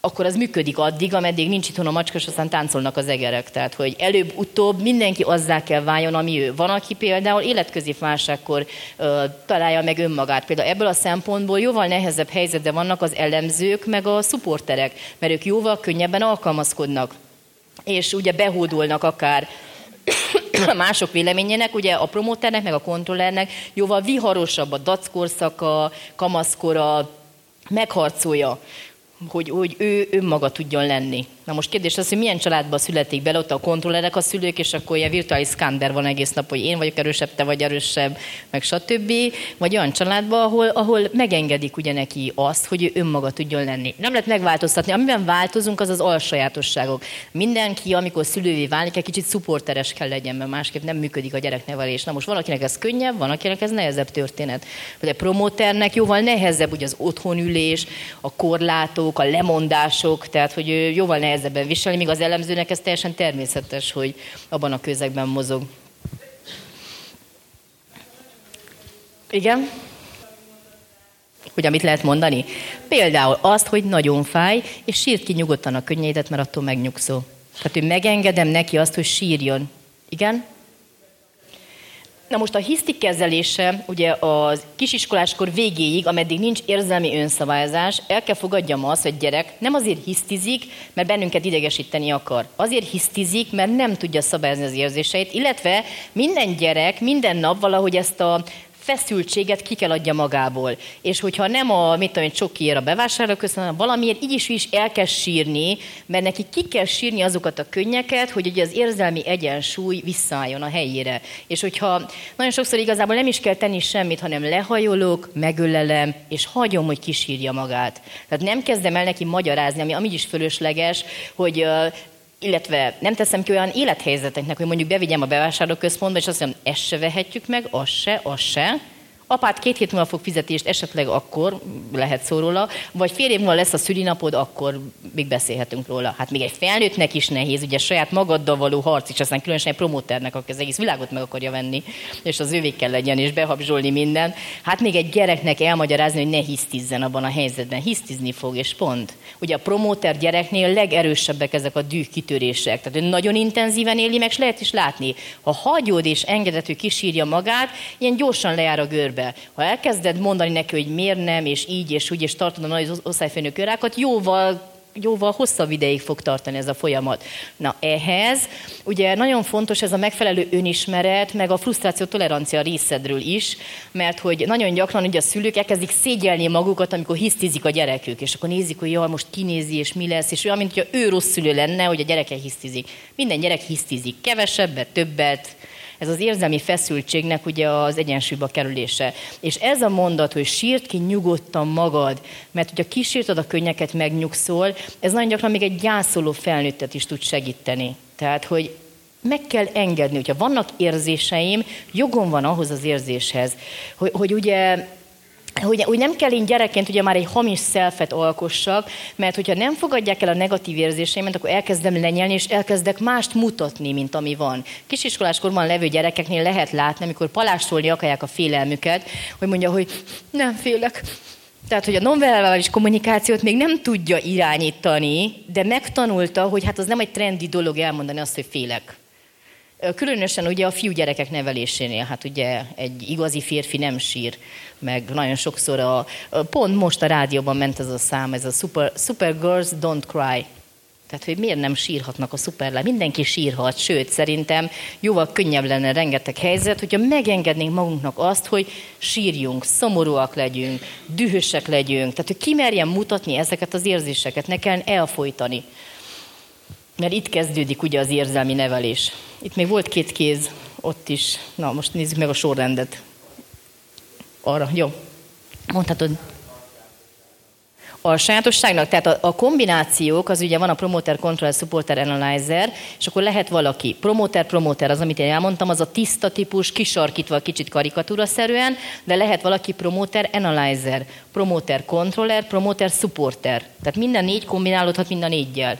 akkor az működik addig, ameddig nincs itthon a macska, és aztán táncolnak az egerek. Tehát, hogy előbb-utóbb mindenki azzá kell váljon, ami ő. Van, aki például életközi válságkor ö, találja meg önmagát. Például ebből a szempontból jóval nehezebb helyzetben vannak az elemzők, meg a szuporterek, mert ők jóval könnyebben alkalmazkodnak. És ugye behódolnak akár mások véleményének, ugye a promóternek, meg a kontrollernek jóval viharosabb a dackorszaka, kamaszkora, megharcolja hogy, hogy ő önmaga tudjon lenni. Na most kérdés az, hogy milyen családba születik bele, ott a kontrollerek a szülők, és akkor ilyen virtuális szkánder van egész nap, hogy én vagyok erősebb, te vagy erősebb, meg stb. Vagy olyan családba, ahol, ahol megengedik ugye neki azt, hogy ő önmaga tudjon lenni. Nem lehet megváltoztatni. Amiben változunk, az az alsajátosságok. Mindenki, amikor szülővé válik, egy kicsit szuporteres kell legyen, mert másképp nem működik a gyereknevelés. Na most valakinek ez könnyebb, van, akinek ez nehezebb történet. Vagy a promóternek jóval nehezebb ugye az otthonülés, a korlátok, a lemondások, tehát hogy jóval nehezebb nehezebben viselni, míg az elemzőnek ez teljesen természetes, hogy abban a közegben mozog. Igen? Hogy amit lehet mondani? Például azt, hogy nagyon fáj, és sírt ki nyugodtan a könnyédet, mert attól megnyugszó. Tehát, hogy megengedem neki azt, hogy sírjon. Igen? Na most a hisztik kezelése, ugye az kisiskoláskor végéig, ameddig nincs érzelmi önszabályozás, el kell fogadjam azt, hogy gyerek nem azért hisztizik, mert bennünket idegesíteni akar. Azért hisztizik, mert nem tudja szabályozni az érzéseit, illetve minden gyerek minden nap valahogy ezt a feszültséget ki kell adja magából. És hogyha nem a, mit tudom, csokiért a bevásárló köszönöm, valamiért így is, is el kell sírni, mert neki ki kell sírni azokat a könnyeket, hogy ugye az érzelmi egyensúly visszaálljon a helyére. És hogyha nagyon sokszor igazából nem is kell tenni semmit, hanem lehajolok, megölelem, és hagyom, hogy kisírja magát. Tehát nem kezdem el neki magyarázni, ami amíg is fölösleges, hogy illetve nem teszem ki olyan élethelyzeteknek, hogy mondjuk bevigyem a bevásárlóközpontba, és azt mondom, ezt se vehetjük meg, az se, az se, apát két hét múlva fog fizetést, esetleg akkor lehet szó róla, vagy fél év múlva lesz a szülinapod, akkor még beszélhetünk róla. Hát még egy felnőttnek is nehéz, ugye saját magaddal való harc is, aztán különösen egy promóternek, aki az egész világot meg akarja venni, és az ővé kell legyen, és behabzsolni minden. Hát még egy gyereknek elmagyarázni, hogy ne hisztizzen abban a helyzetben. Hisztizni fog, és pont. Ugye a promóter gyereknél legerősebbek ezek a düh kitörések. Tehát ő nagyon intenzíven éli meg, lehet is látni. Ha hagyod és engedett, hogy kisírja magát, ilyen gyorsan lejár a görbe be. Ha elkezded mondani neki, hogy miért nem, és így, és úgy, és tartod a nagy osztályfőnök örákat, jóval jóval hosszabb ideig fog tartani ez a folyamat. Na ehhez ugye nagyon fontos ez a megfelelő önismeret, meg a frusztráció tolerancia részedről is, mert hogy nagyon gyakran ugye a szülők elkezdik szégyelni magukat, amikor hisztizik a gyerekük, és akkor nézik, hogy jaj, most kinézi, és mi lesz, és olyan, mint hogy ő rossz szülő lenne, hogy a gyereke hisztizik. Minden gyerek hisztizik, kevesebbet, többet, ez az érzelmi feszültségnek ugye az egyensúlyba kerülése. És ez a mondat, hogy sírt ki nyugodtan magad, mert hogyha kísírtad a könnyeket, megnyugszol, ez nagyon gyakran még egy gyászoló felnőttet is tud segíteni. Tehát, hogy meg kell engedni, hogyha vannak érzéseim, jogom van ahhoz az érzéshez, hogy, hogy ugye hogy, hogy nem kell én gyerekként ugye már egy hamis szelfet alkossak, mert hogyha nem fogadják el a negatív érzéseimet, akkor elkezdem lenyelni, és elkezdek mást mutatni, mint ami van. Kisiskoláskorban levő gyerekeknél lehet látni, amikor palástolni akarják a félelmüket, hogy mondja, hogy nem félek, tehát, hogy a nonverbális kommunikációt még nem tudja irányítani, de megtanulta, hogy hát az nem egy trendi dolog elmondani azt, hogy félek. Különösen ugye a fiúgyerekek nevelésénél, hát ugye egy igazi férfi nem sír, meg nagyon sokszor a, pont most a rádióban ment ez a szám, ez a Super, super Girls Don't Cry. Tehát, hogy miért nem sírhatnak a szuperlá? Mindenki sírhat, sőt, szerintem jóval könnyebb lenne rengeteg helyzet, hogyha megengednénk magunknak azt, hogy sírjunk, szomorúak legyünk, dühösek legyünk, tehát, hogy kimerjen mutatni ezeket az érzéseket, ne kell elfolytani. Mert itt kezdődik ugye az érzelmi nevelés. Itt még volt két kéz, ott is. Na, most nézzük meg a sorrendet. Arra, jó. Mondhatod. A sajátosságnak, tehát a, a kombinációk, az ugye van a Promoter Control Supporter Analyzer, és akkor lehet valaki. Promoter, promoter, az, amit én elmondtam, az a tiszta típus, kisarkítva kicsit karikatúraszerűen, de lehet valaki Promoter Analyzer, Promoter Controller, Promoter Supporter. Tehát minden négy kombinálódhat mind a négyel.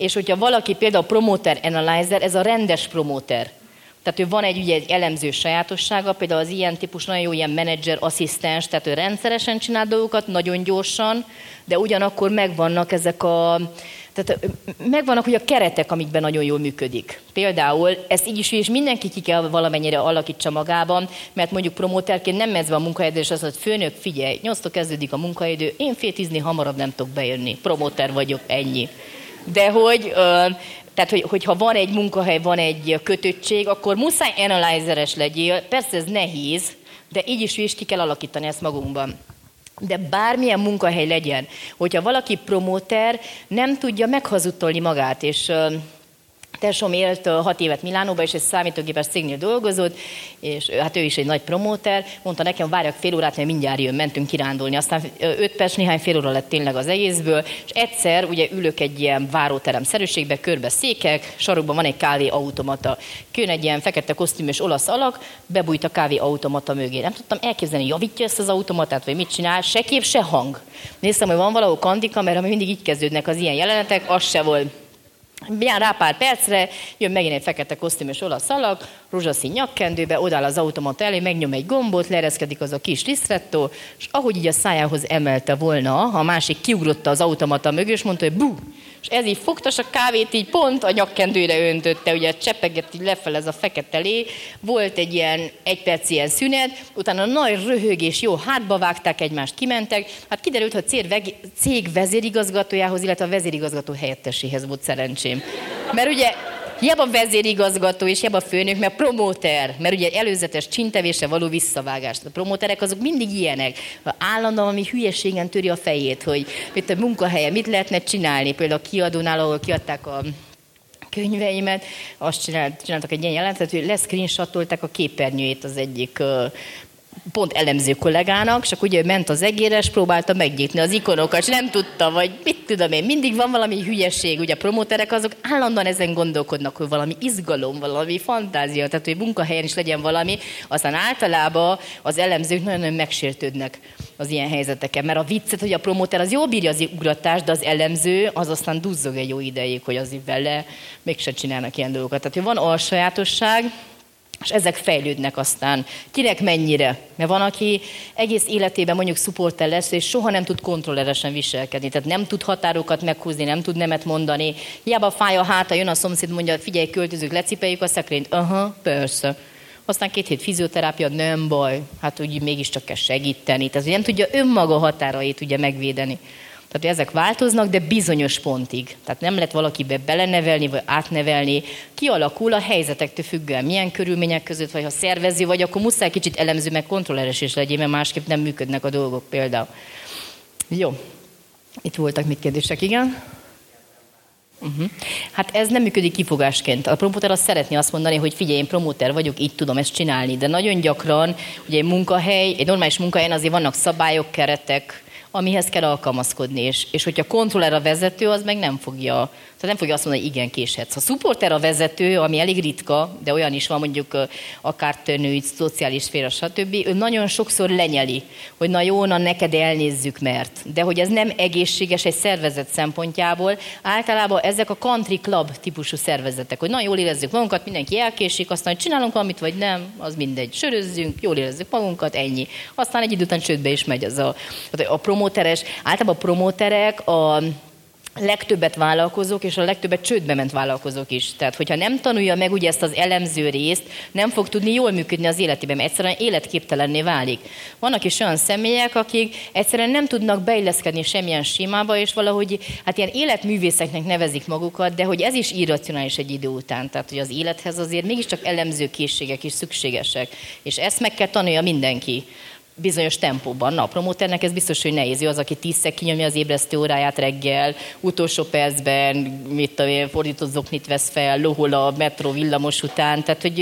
És hogyha valaki például promoter analyzer, ez a rendes promoter. Tehát ő van egy, ugye, egy elemző sajátossága, például az ilyen típus nagyon jó ilyen menedzser, asszisztens, tehát ő rendszeresen csinál dolgokat, nagyon gyorsan, de ugyanakkor megvannak ezek a, tehát megvannak hogy a keretek, amikben nagyon jól működik. Például ezt így is, és mindenki ki kell valamennyire alakítsa magában, mert mondjuk promóterként nem mezve a munkaidő, és az, hogy főnök, figyelj, nyolctól kezdődik a munkaidő, én fél tízni hamarabb nem tudok bejönni, promóter vagyok, ennyi de hogy tehát, hogy, hogyha van egy munkahely, van egy kötöttség, akkor muszáj analyzeres legyél. Persze ez nehéz, de így is is ki kell alakítani ezt magunkban. De bármilyen munkahely legyen, hogyha valaki promóter, nem tudja meghazudtolni magát, és Tesóm élt hat évet Milánóban, és egy számítógépes cégnél dolgozott, és hát ő is egy nagy promóter. Mondta nekem, várjak fél órát, mert mindjárt jön, mentünk kirándulni. Aztán öt perc, néhány fél óra lett tényleg az egészből, és egyszer ugye ülök egy ilyen váróterem szerűségbe, körbe székek, sarokban van egy kávé automata. Kön egy ilyen fekete kosztümös olasz alak, bebújt a kávé automata mögé. Nem tudtam elképzelni, javítja ezt az automatát, vagy mit csinál, se kép, se hang. Néztem, hogy van valahol kandika, mert ami mindig így kezdődnek az ilyen jelenetek, az se volt rá pár percre, jön megint egy fekete kosztümös olasz alak, rózsaszín nyakkendőbe, odáll az automata elé, megnyom egy gombot, leereszkedik az a kis lisztrettó, és ahogy így a szájához emelte volna, a másik kiugrotta az automata mögé, és mondta, hogy bú, és ez így fogtas a kávét, így pont a nyakkendőre öntötte, ugye csepeget így lefel ez a fekete lé, volt egy ilyen egy perc ilyen szünet, utána nagy röhögés, jó, hátba vágták egymást, kimentek, hát kiderült, hogy cég vezérigazgatójához, illetve a vezérigazgató helyetteséhez volt szerencsém. Mert ugye Hiába vezérigazgató és hiába főnök, mert promóter, mert ugye előzetes csintevése való visszavágást. A promóterek azok mindig ilyenek. Állandóan ami hülyeségen töri a fejét, hogy mit a munkahelye, mit lehetne csinálni. Például a kiadónál, ahol kiadták a könyveimet, azt csinált, csináltak egy ilyen jelentet, hogy leszcreenshotolták a képernyőjét az egyik pont elemző kollégának, és akkor ugye ment az egéres, próbálta megnyitni az ikonokat, és nem tudta, vagy mit tudom én, mindig van valami hülyeség, ugye a promóterek azok állandóan ezen gondolkodnak, hogy valami izgalom, valami fantázia, tehát hogy munkahelyen is legyen valami, aztán általában az elemzők nagyon-nagyon megsértődnek az ilyen helyzeteken, mert a viccet, hogy a promóter az jól bírja az ugratást, de az elemző az aztán duzzog egy jó ideig, hogy az vele mégsem csinálnak ilyen dolgokat. Tehát, hogy van alsajátosság, és ezek fejlődnek aztán. Kinek mennyire? Mert van, aki egész életében mondjuk szupporter lesz, és soha nem tud kontrolleresen viselkedni. Tehát nem tud határokat meghúzni, nem tud nemet mondani. Hiába fáj a háta, jön a szomszéd, mondja, figyelj, költözők, lecipeljük a szekrényt. Aha, persze. Aztán két hét fizioterápia, nem baj. Hát úgy mégiscsak kell segíteni. Tehát nem tudja önmaga határait ugye megvédeni. Tehát ezek változnak, de bizonyos pontig. Tehát nem lehet valakibe belenevelni, vagy átnevelni. Kialakul a helyzetektől függően, milyen körülmények között, vagy ha szervezi, vagy akkor muszáj kicsit elemző, meg kontrolleres is legyen, mert másképp nem működnek a dolgok például. Jó. Itt voltak mit kérdések, igen? Uh-huh. Hát ez nem működik kifogásként. A promóter azt szeretné azt mondani, hogy figyelj, én promóter vagyok, így tudom ezt csinálni, de nagyon gyakran, ugye egy munkahely, egy normális munkahelyen azért vannak szabályok, keretek, amihez kell alkalmazkodni, és, és hogyha kontroller a vezető, az meg nem fogja tehát nem fogja azt mondani, hogy igen, késhetsz. Ha supporter a vezető, ami elég ritka, de olyan is van mondjuk akár női, szociális szféra, stb., ő nagyon sokszor lenyeli, hogy na jó, na neked elnézzük, mert. De hogy ez nem egészséges egy szervezet szempontjából, általában ezek a country club típusú szervezetek, hogy na jól érezzük magunkat, mindenki elkésik, aztán hogy csinálunk valamit, vagy nem, az mindegy. Sörözzünk, jól érezzük magunkat, ennyi. Aztán egy idő után csődbe is megy az a, a promóteres. Általában a promóterek a legtöbbet vállalkozók, és a legtöbbet csődbe ment vállalkozók is. Tehát, hogyha nem tanulja meg ugye ezt az elemző részt, nem fog tudni jól működni az életében, mert egyszerűen életképtelenné válik. Vannak is olyan személyek, akik egyszerűen nem tudnak beilleszkedni semmilyen sémába, és valahogy hát ilyen életművészeknek nevezik magukat, de hogy ez is irracionális egy idő után. Tehát, hogy az élethez azért mégiscsak elemző készségek is szükségesek. És ezt meg kell tanulja mindenki bizonyos tempóban. Na, a promóternek ez biztos, hogy nehéz. Ő az, aki tízszer kinyomja az ébresztő óráját reggel, utolsó percben, mit tudom fordított zoknit vesz fel, lohol a metró villamos után. Tehát, hogy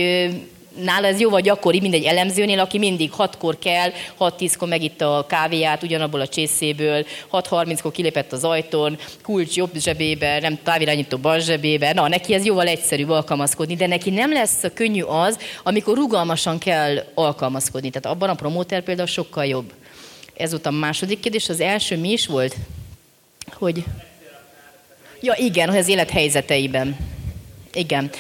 nála ez jóval gyakori, mint egy elemzőnél, aki mindig 6-kor kell, 6-10-kor megitta a kávéját ugyanabból a csészéből, 6-30-kor kilépett az ajtón, kulcs jobb zsebébe, nem távirányító bal zsebébe. Na, neki ez jóval egyszerűbb alkalmazkodni, de neki nem lesz könnyű az, amikor rugalmasan kell alkalmazkodni. Tehát abban a promóter például sokkal jobb. Ez volt a második kérdés. Az első mi is volt? Hogy... Ja, igen, hogy az élethelyzeteiben. Igen.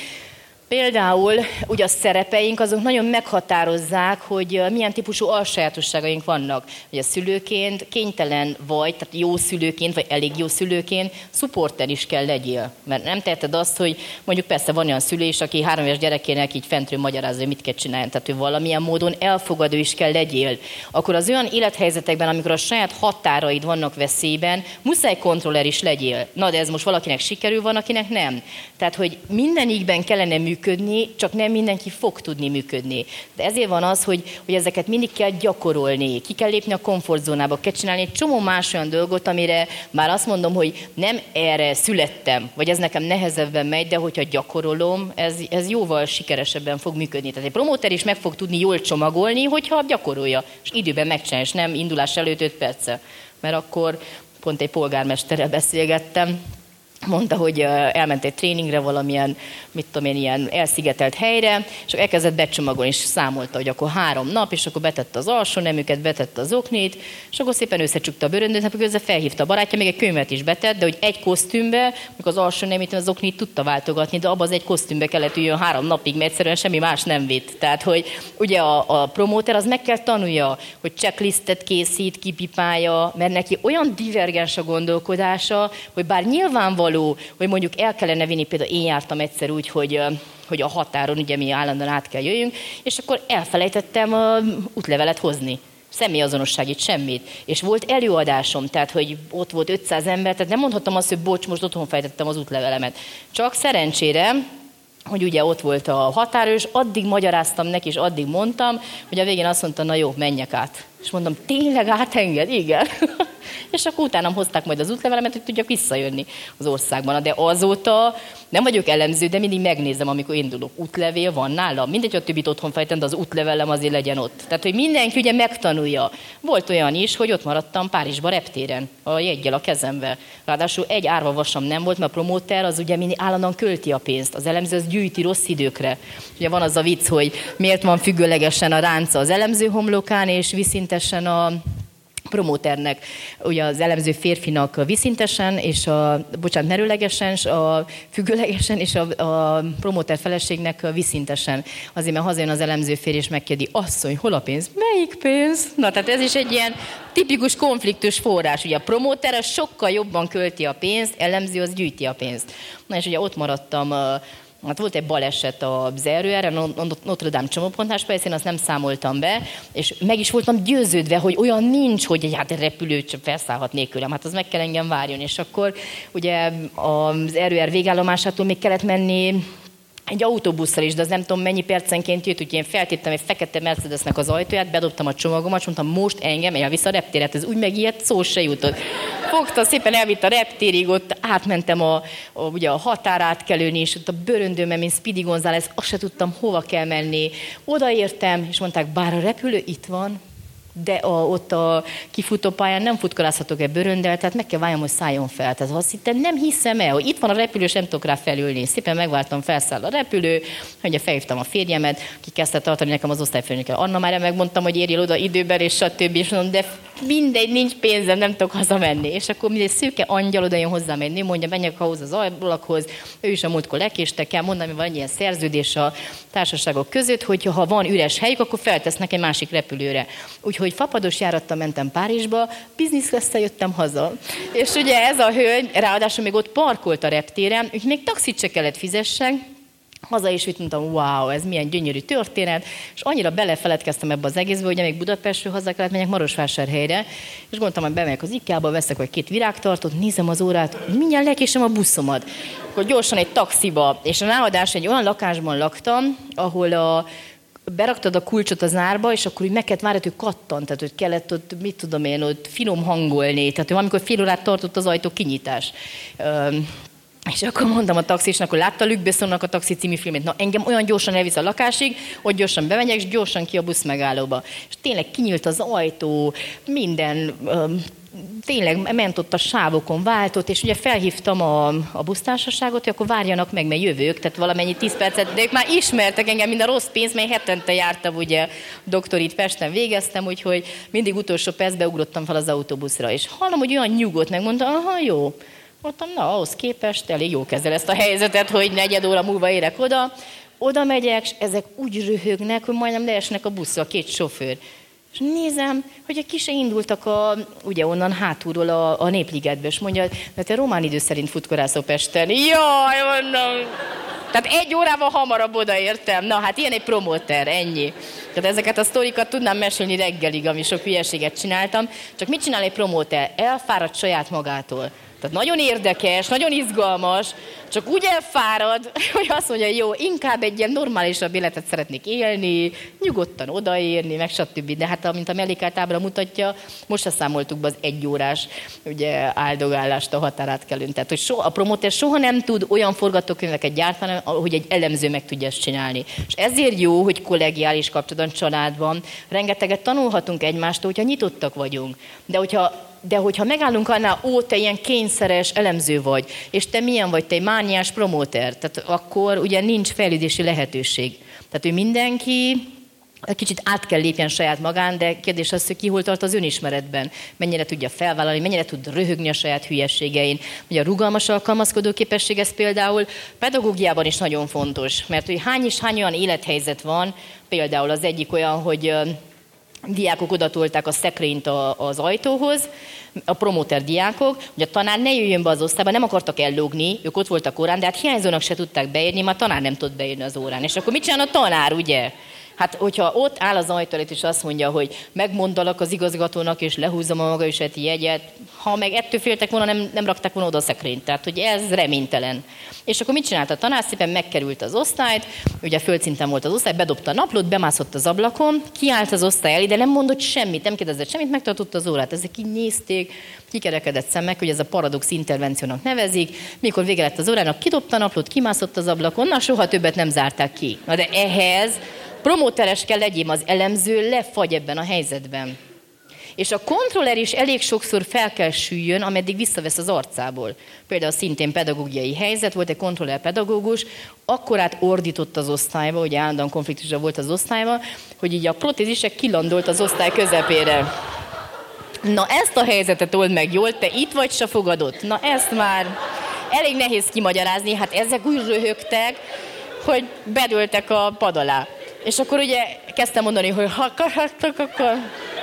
Például ugye a szerepeink azok nagyon meghatározzák, hogy milyen típusú alsajátosságaink vannak. Ugye szülőként kénytelen vagy, tehát jó szülőként, vagy elég jó szülőként, szupporter is kell legyél. Mert nem teheted azt, hogy mondjuk persze van olyan szülés, aki három éves gyerekének így fentről magyarázza, hogy mit kell csinálni. Tehát, hogy valamilyen módon elfogadó is kell legyél. Akkor az olyan élethelyzetekben, amikor a saját határaid vannak veszélyben, muszáj kontroller is legyél. Na, de ez most valakinek sikerül, van, akinek nem. Tehát, hogy mindenikben kellene működni, működni, csak nem mindenki fog tudni működni. De ezért van az, hogy, hogy ezeket mindig kell gyakorolni, ki kell lépni a komfortzónába, kell csinálni egy csomó más olyan dolgot, amire már azt mondom, hogy nem erre születtem, vagy ez nekem nehezebben megy, de hogyha gyakorolom, ez, ez jóval sikeresebben fog működni. Tehát egy promóter is meg fog tudni jól csomagolni, hogyha gyakorolja, és időben megcsinálja, és nem indulás előtt 5 perce. Mert akkor pont egy polgármesterrel beszélgettem, mondta, hogy elment egy tréningre valamilyen, mit tudom én, ilyen elszigetelt helyre, és elkezdett becsomagolni, és számolta, hogy akkor három nap, és akkor betette az alsó nemüket, betette az oknit, és akkor szépen összecsukta a bőröndöt, akkor közben felhívta a barátja, még egy könyvet is betett, de hogy egy kosztümbe, mikor az alsó nemét, az oknit tudta váltogatni, de abban az egy kosztümbe kellett üljön három napig, mert egyszerűen semmi más nem vitt. Tehát, hogy ugye a, a promóter az meg kell tanulja, hogy checklistet készít, kipipálja, mert neki olyan divergens a gondolkodása, hogy bár nyilvánvaló való, hogy mondjuk el kellene vinni, például én jártam egyszer úgy, hogy hogy a határon ugye mi állandóan át kell jöjjünk, és akkor elfelejtettem a útlevelet hozni személyazonosságit, semmit. És volt előadásom, tehát hogy ott volt 500 ember, tehát nem mondhattam azt, hogy bocs, most otthon fejtettem az útlevelemet. Csak szerencsére, hogy ugye ott volt a határős, addig magyaráztam neki, és addig mondtam, hogy a végén azt mondta, na jó, menjek át. És mondom, tényleg átenged? Igen. és akkor utána hozták majd az útlevelemet, hogy tudjak visszajönni az országban. De azóta nem vagyok elemző, de mindig megnézem, amikor indulok. Útlevél van nálam. Mindegy, a többit otthon fejtem, de az útlevelem azért legyen ott. Tehát, hogy mindenki ugye megtanulja. Volt olyan is, hogy ott maradtam Párizsba reptéren, a jeggyel a kezembe. Ráadásul egy árva vasam nem volt, mert a promóter az ugye mindig állandóan költi a pénzt. Az elemző az gyűjti rossz időkre. Ugye van az a vicc, hogy miért van függőlegesen a ránca az elemző homlokán, és viszintesen a promóternek, ugye az elemző férfinak viszintesen, és a, bocsánat, merőlegesen, a függőlegesen, és a, a promóter feleségnek viszintesen. Azért, mert hazajön az elemző férj, és megkérdi, asszony, hol a pénz? Melyik pénz? Na, tehát ez is egy ilyen tipikus konfliktus forrás. Ugye a promóter sokkal jobban költi a pénzt, elemző az gyűjti a pénzt. Na, és ugye ott maradtam Hát volt egy baleset az erőerre, Notre Dame csomópontás persze, én azt nem számoltam be, és meg is voltam győződve, hogy olyan nincs, hogy egy hát repülő csak felszállhat nélkülem, hát az meg kell engem várjon. És akkor ugye az erőer végállomásától még kellett menni egy autóbusszal is, de az nem tudom mennyi percenként jött, úgyhogy én feltettem egy fekete Mercedesnek az ajtóját, bedobtam a csomagomat, és mondtam, most engem elvisz a reptéret. Ez úgy megijedt, szó se jutott. Fogta, szépen elvitt a reptérig, ott átmentem a, a, ugye a határátkelőn is, ott a bőröndőmben, mint Speedy González, azt se tudtam, hova kell menni. Odaértem, és mondták, bár a repülő itt van, de a, ott a kifutópályán nem futkorázhatok egy bőröndel, tehát meg kell válljam, hogy szálljon fel. Tehát azt hittem, nem hiszem el, hogy itt van a repülő, és nem tudok rá felülni. Szépen megváltam, felszáll a repülő, hogy felhívtam a férjemet, ki kezdte tartani nekem az osztályfőnökkel. Anna már megmondtam, hogy érjél oda időben, és stb. És mondom, de mindegy, nincs pénzem, nem tudok hazamenni. És akkor mindegy szőke angyal oda jön hozzám egy nő, mondja, menjek ahhoz az ablakhoz, ő is a múltkor lekéstek kell mondani, van egy ilyen szerződés a társaságok között, hogy ha van üres helyük, akkor feltesznek egy másik repülőre. Úgyhogy fapados járattal mentem Párizsba, bizniszre jöttem haza. És ugye ez a hölgy, ráadásul még ott parkolt a reptéren, úgyhogy még taxit se kellett fizessek, haza is úgy mondtam, wow, ez milyen gyönyörű történet, és annyira belefeledkeztem ebbe az egészbe, hogy még Budapestről haza kellett menjek Marosvásárhelyre, és gondoltam, hogy bemegyek az IKEA-ba, veszek vagy két virágtartót, nézem az órát, mindjárt lekésem a buszomat. Akkor gyorsan egy taxiba, és a ráadás egy olyan lakásban laktam, ahol a beraktad a kulcsot az árba, és akkor úgy meg kellett várni, hogy kattant, tehát hogy kellett ott, mit tudom én, ott finom hangolni, tehát amikor fél órát tartott az ajtó kinyitás. És akkor mondtam a taxisnak, hogy látta Luc Bessonnak a Taxi című filmét. Na, engem olyan gyorsan elvisz a lakásig, hogy gyorsan bemegyek, és gyorsan ki a busz megállóba. És tényleg kinyílt az ajtó, minden, tényleg ment ott a sávokon, váltott, és ugye felhívtam a, a busztársaságot, hogy akkor várjanak meg, mert jövők, tehát valamennyi 10 percet, de ők már ismertek engem, mind a rossz pénz, mert hetente jártam, ugye doktorit Pesten végeztem, úgyhogy mindig utolsó percbe ugrottam fel az autóbuszra, és hallom, hogy olyan nyugodt, megmondta, aha, jó, Mondtam, na, ahhoz képest elég jó kezel ezt a helyzetet, hogy negyed óra múlva érek oda. Oda megyek, és ezek úgy röhögnek, hogy majdnem leesnek a buszra a két sofőr. És nézem, hogy ki se indultak a, ugye onnan hátulról a, a Népligetbe, és mondja, mert te román idő szerint futkorászol Pesten. Jaj, mondom. Tehát egy órával hamarabb odaértem. Na, hát ilyen egy promóter, ennyi. Tehát ezeket a sztorikat tudnám mesélni reggelig, ami sok hülyeséget csináltam. Csak mit csinál egy promóter? Elfáradt saját magától. Tehát nagyon érdekes, nagyon izgalmas, csak úgy elfárad, hogy azt mondja, jó, inkább egy ilyen normálisabb életet szeretnék élni, nyugodtan odaérni, meg stb. De hát, amint a mellékált ábra mutatja, most se számoltuk be az egyórás ugye, áldogálást a határátkelőn. Tehát, hogy soha, a promóter soha nem tud olyan forgatókönyveket gyártani, hogy egy elemző meg tudja ezt csinálni. És ezért jó, hogy kollegiális kapcsolatban, családban rengeteget tanulhatunk egymástól, hogyha nyitottak vagyunk. De hogyha de hogyha megállunk annál, ó, te ilyen kényszeres elemző vagy, és te milyen vagy, te egy mániás promóter, tehát akkor ugye nincs fejlődési lehetőség. Tehát, hogy mindenki kicsit át kell lépjen saját magán, de kérdés az, hogy ki hol tart az önismeretben. Mennyire tudja felvállalni, mennyire tud röhögni a saját hülyességein. Ugye a rugalmas alkalmazkodó képesség ez például pedagógiában is nagyon fontos, mert hogy hány és hány olyan élethelyzet van, például az egyik olyan, hogy diákok odatolták a szekrényt az ajtóhoz, a promóter diákok, hogy a tanár ne jöjjön be az osztályba, nem akartak ellógni, ők ott voltak órán, de hát hiányzónak se tudták beírni, a tanár nem tud beírni az órán. És akkor mit csinál a tanár, ugye? Hát, hogyha ott áll az ajtó és azt mondja, hogy megmondalak az igazgatónak, és lehúzom a maga egy jegyet, ha meg ettől féltek volna, nem, nem rakták volna oda a szekrényt. Tehát, hogy ez reménytelen. És akkor mit csinálta a tanár? Szépen megkerült az osztályt, ugye földszinten volt az osztály, bedobta a naplót, bemászott az ablakon, kiállt az osztály elé, de nem mondott semmit, nem kérdezett semmit, megtartotta az órát. Ezek így nézték, kikerekedett szemek, hogy ez a paradox intervenciónak nevezik. Mikor vége lett az órának, kidobta a naplót, kimászott az ablakon, na soha többet nem zárták ki. Na de ehhez promóteres kell legyém, az elemző lefagy ebben a helyzetben. És a kontroller is elég sokszor fel kell süljön, ameddig visszavesz az arcából. Például szintén pedagógiai helyzet, volt egy kontroller pedagógus, akkor át ordított az osztályba, hogy állandóan konfliktusra volt az osztályba, hogy így a protézisek kilandolt az osztály közepére. Na ezt a helyzetet old meg jól, te itt vagy, se fogadott. Na ezt már elég nehéz kimagyarázni, hát ezek úgy röhögtek, hogy bedöltek a pad alá. És akkor ugye kezdtem mondani, hogy ha akarhattok, akkor...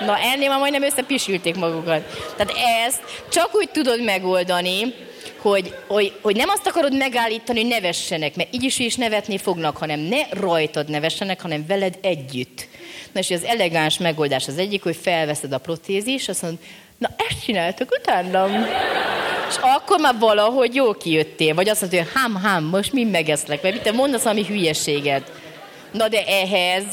Na ennél már majdnem összepisülték magukat. Tehát ezt csak úgy tudod megoldani, hogy, hogy, hogy nem azt akarod megállítani, hogy nevessenek, mert így is is nevetni fognak, hanem ne rajtad nevessenek, hanem veled együtt. Na és az elegáns megoldás az egyik, hogy felveszed a protézis, azt mondod, na ezt csináltak utánam. És akkor már valahogy jó kijöttél. Vagy azt mondod, hogy hám, hám, most mi megeszlek, vagy mit te mondasz valami hülyeséget. Na de ehhez,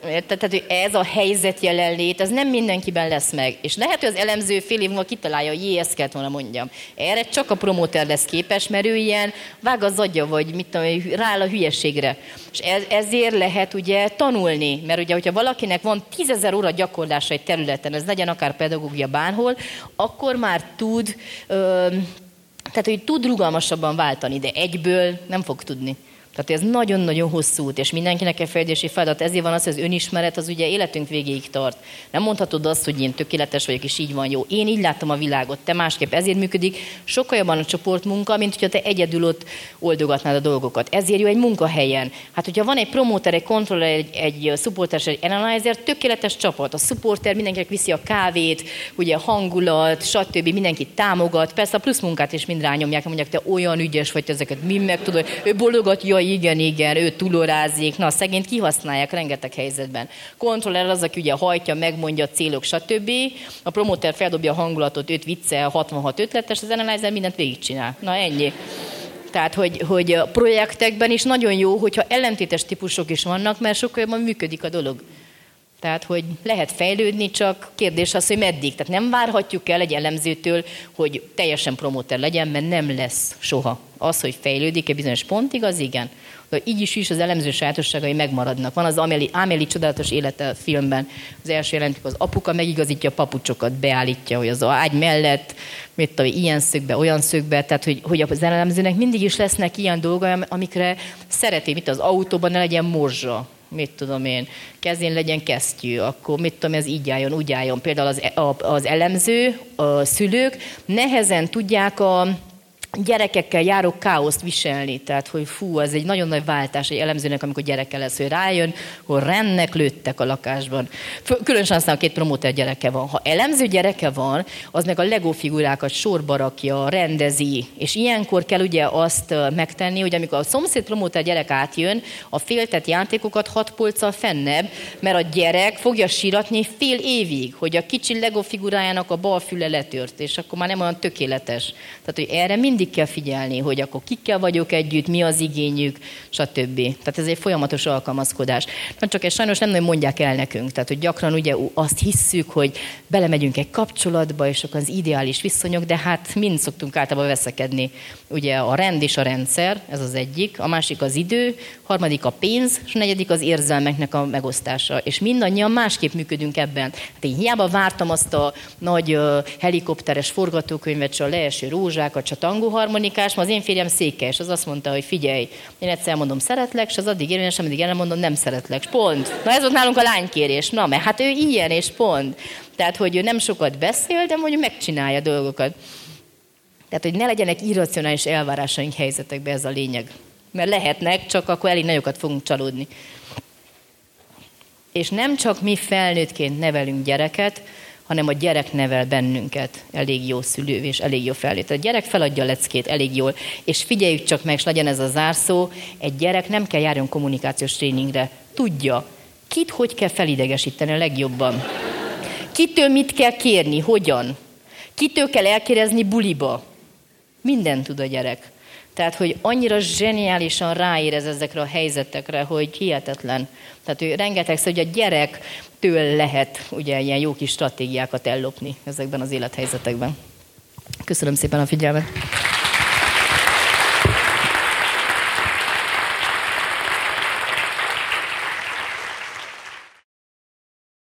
tehát hogy ez a helyzet jelenlét, ez nem mindenkiben lesz meg. És lehet, hogy az elemző fél év múlva kitalálja, hogy jé, ezt kellett volna mondjam. Erre csak a promóter lesz képes, mert ő ilyen vág az agya, vagy mit tudom, rááll a hülyeségre. És ez, ezért lehet ugye tanulni, mert ugye, hogyha valakinek van tízezer óra gyakorlása egy területen, ez legyen akár pedagógia bárhol, akkor már tud, ö, tehát hogy tud rugalmasabban váltani, de egyből nem fog tudni. Tehát ez nagyon-nagyon hosszú út, és mindenkinek egy fejlődési feladat. Ezért van az, hogy az önismeret az ugye életünk végéig tart. Nem mondhatod azt, hogy én tökéletes vagyok, és így van jó. Én így látom a világot, te másképp. Ezért működik sokkal jobban a csoportmunka, mint hogyha te egyedül ott oldogatnád a dolgokat. Ezért jó egy munkahelyen. Hát, hogyha van egy promóter, egy kontroller, egy, egy supporter, egy analyzer, tökéletes csapat. A supporter mindenkinek viszi a kávét, ugye hangulat, stb. Mindenkit támogat. Persze a plusz munkát is mind rányomják, mondják, te olyan ügyes vagy, ezeket mi meg tudod. Ő bologat, jaj, igen, igen, ő túlorázik, na, szegényt kihasználják rengeteg helyzetben. Kontroller az, aki ugye hajtja, megmondja a célok, stb. A promoter feldobja a hangulatot, őt viccel, 66 ötletes, az analyzer mindent végigcsinál. Na, ennyi. Tehát, hogy, hogy a projektekben is nagyon jó, hogyha ellentétes típusok is vannak, mert sokkal jobban működik a dolog. Tehát, hogy lehet fejlődni, csak kérdés az, hogy meddig. Tehát nem várhatjuk el egy elemzőtől, hogy teljesen promóter legyen, mert nem lesz soha. Az, hogy fejlődik egy bizonyos pontig, az igen. De így is is az elemző sajátosságai megmaradnak. Van az Amélie, Amélie csodálatos élete filmben. Az első jelentik, az apuka megigazítja a papucsokat, beállítja, hogy az ágy mellett, mit tudom, ilyen szögbe, olyan szögbe, tehát hogy, hogy az elemzőnek mindig is lesznek ilyen dolgai, amikre szereti, mint az autóban ne legyen morzsa, mit tudom én, kezén legyen kesztyű, akkor mit tudom, ez így álljon, úgy álljon. Például az, az elemző, a szülők nehezen tudják a, gyerekekkel járó káoszt viselni. Tehát, hogy fú, ez egy nagyon nagy váltás egy elemzőnek, amikor gyereke lesz, hogy rájön, hogy rennek lőttek a lakásban. Különösen aztán a két promóter gyereke van. Ha elemző gyereke van, az meg a Lego figurákat sorba rakja, rendezi, és ilyenkor kell ugye azt megtenni, hogy amikor a szomszéd promóter gyerek átjön, a féltett játékokat hat polccal fennebb, mert a gyerek fogja síratni fél évig, hogy a kicsi Lego figurájának a bal füle letört, és akkor már nem olyan tökéletes. Tehát, hogy erre mind mindig kell figyelni, hogy akkor kikkel vagyok együtt, mi az igényük, stb. Tehát ez egy folyamatos alkalmazkodás. Na csak ezt sajnos nem nagyon mondják el nekünk. Tehát, hogy gyakran ugye azt hisszük, hogy belemegyünk egy kapcsolatba, és akkor az ideális viszonyok, de hát mind szoktunk általában veszekedni. Ugye a rend és a rendszer, ez az egyik, a másik az idő, harmadik a pénz, és a negyedik az érzelmeknek a megosztása. És mindannyian másképp működünk ebben. Hát én hiába vártam azt a nagy helikopteres forgatókönyvet, csak a leeső rózsákat, csak tangóharmonikás, ma az én férjem székes, az azt mondta, hogy figyelj, én egyszer mondom szeretlek, és az addig érvényes, ameddig elmondom nem szeretlek, pont. Na ez volt nálunk a lánykérés, na mert hát ő ilyen, és pont. Tehát, hogy ő nem sokat beszél, de mondjuk megcsinálja dolgokat. Tehát, hogy ne legyenek irracionális elvárásaink helyzetekbe, ez a lényeg. Mert lehetnek, csak akkor elég nagyokat fogunk csalódni. És nem csak mi felnőttként nevelünk gyereket, hanem a gyerek nevel bennünket elég jó szülő és elég jó felnőtt. A gyerek feladja a leckét elég jól, és figyeljük csak meg, és legyen ez a zárszó, egy gyerek nem kell járjon kommunikációs tréningre. Tudja, kit hogy kell felidegesíteni a legjobban. Kitől mit kell kérni, hogyan. Kitől kell elkérezni buliba. Minden tud a gyerek. Tehát, hogy annyira zseniálisan ráérez ezekre a helyzetekre, hogy hihetetlen. Tehát ő rengeteg, hogy a gyerektől lehet ugye ilyen jó kis stratégiákat ellopni ezekben az élethelyzetekben. Köszönöm szépen a figyelmet.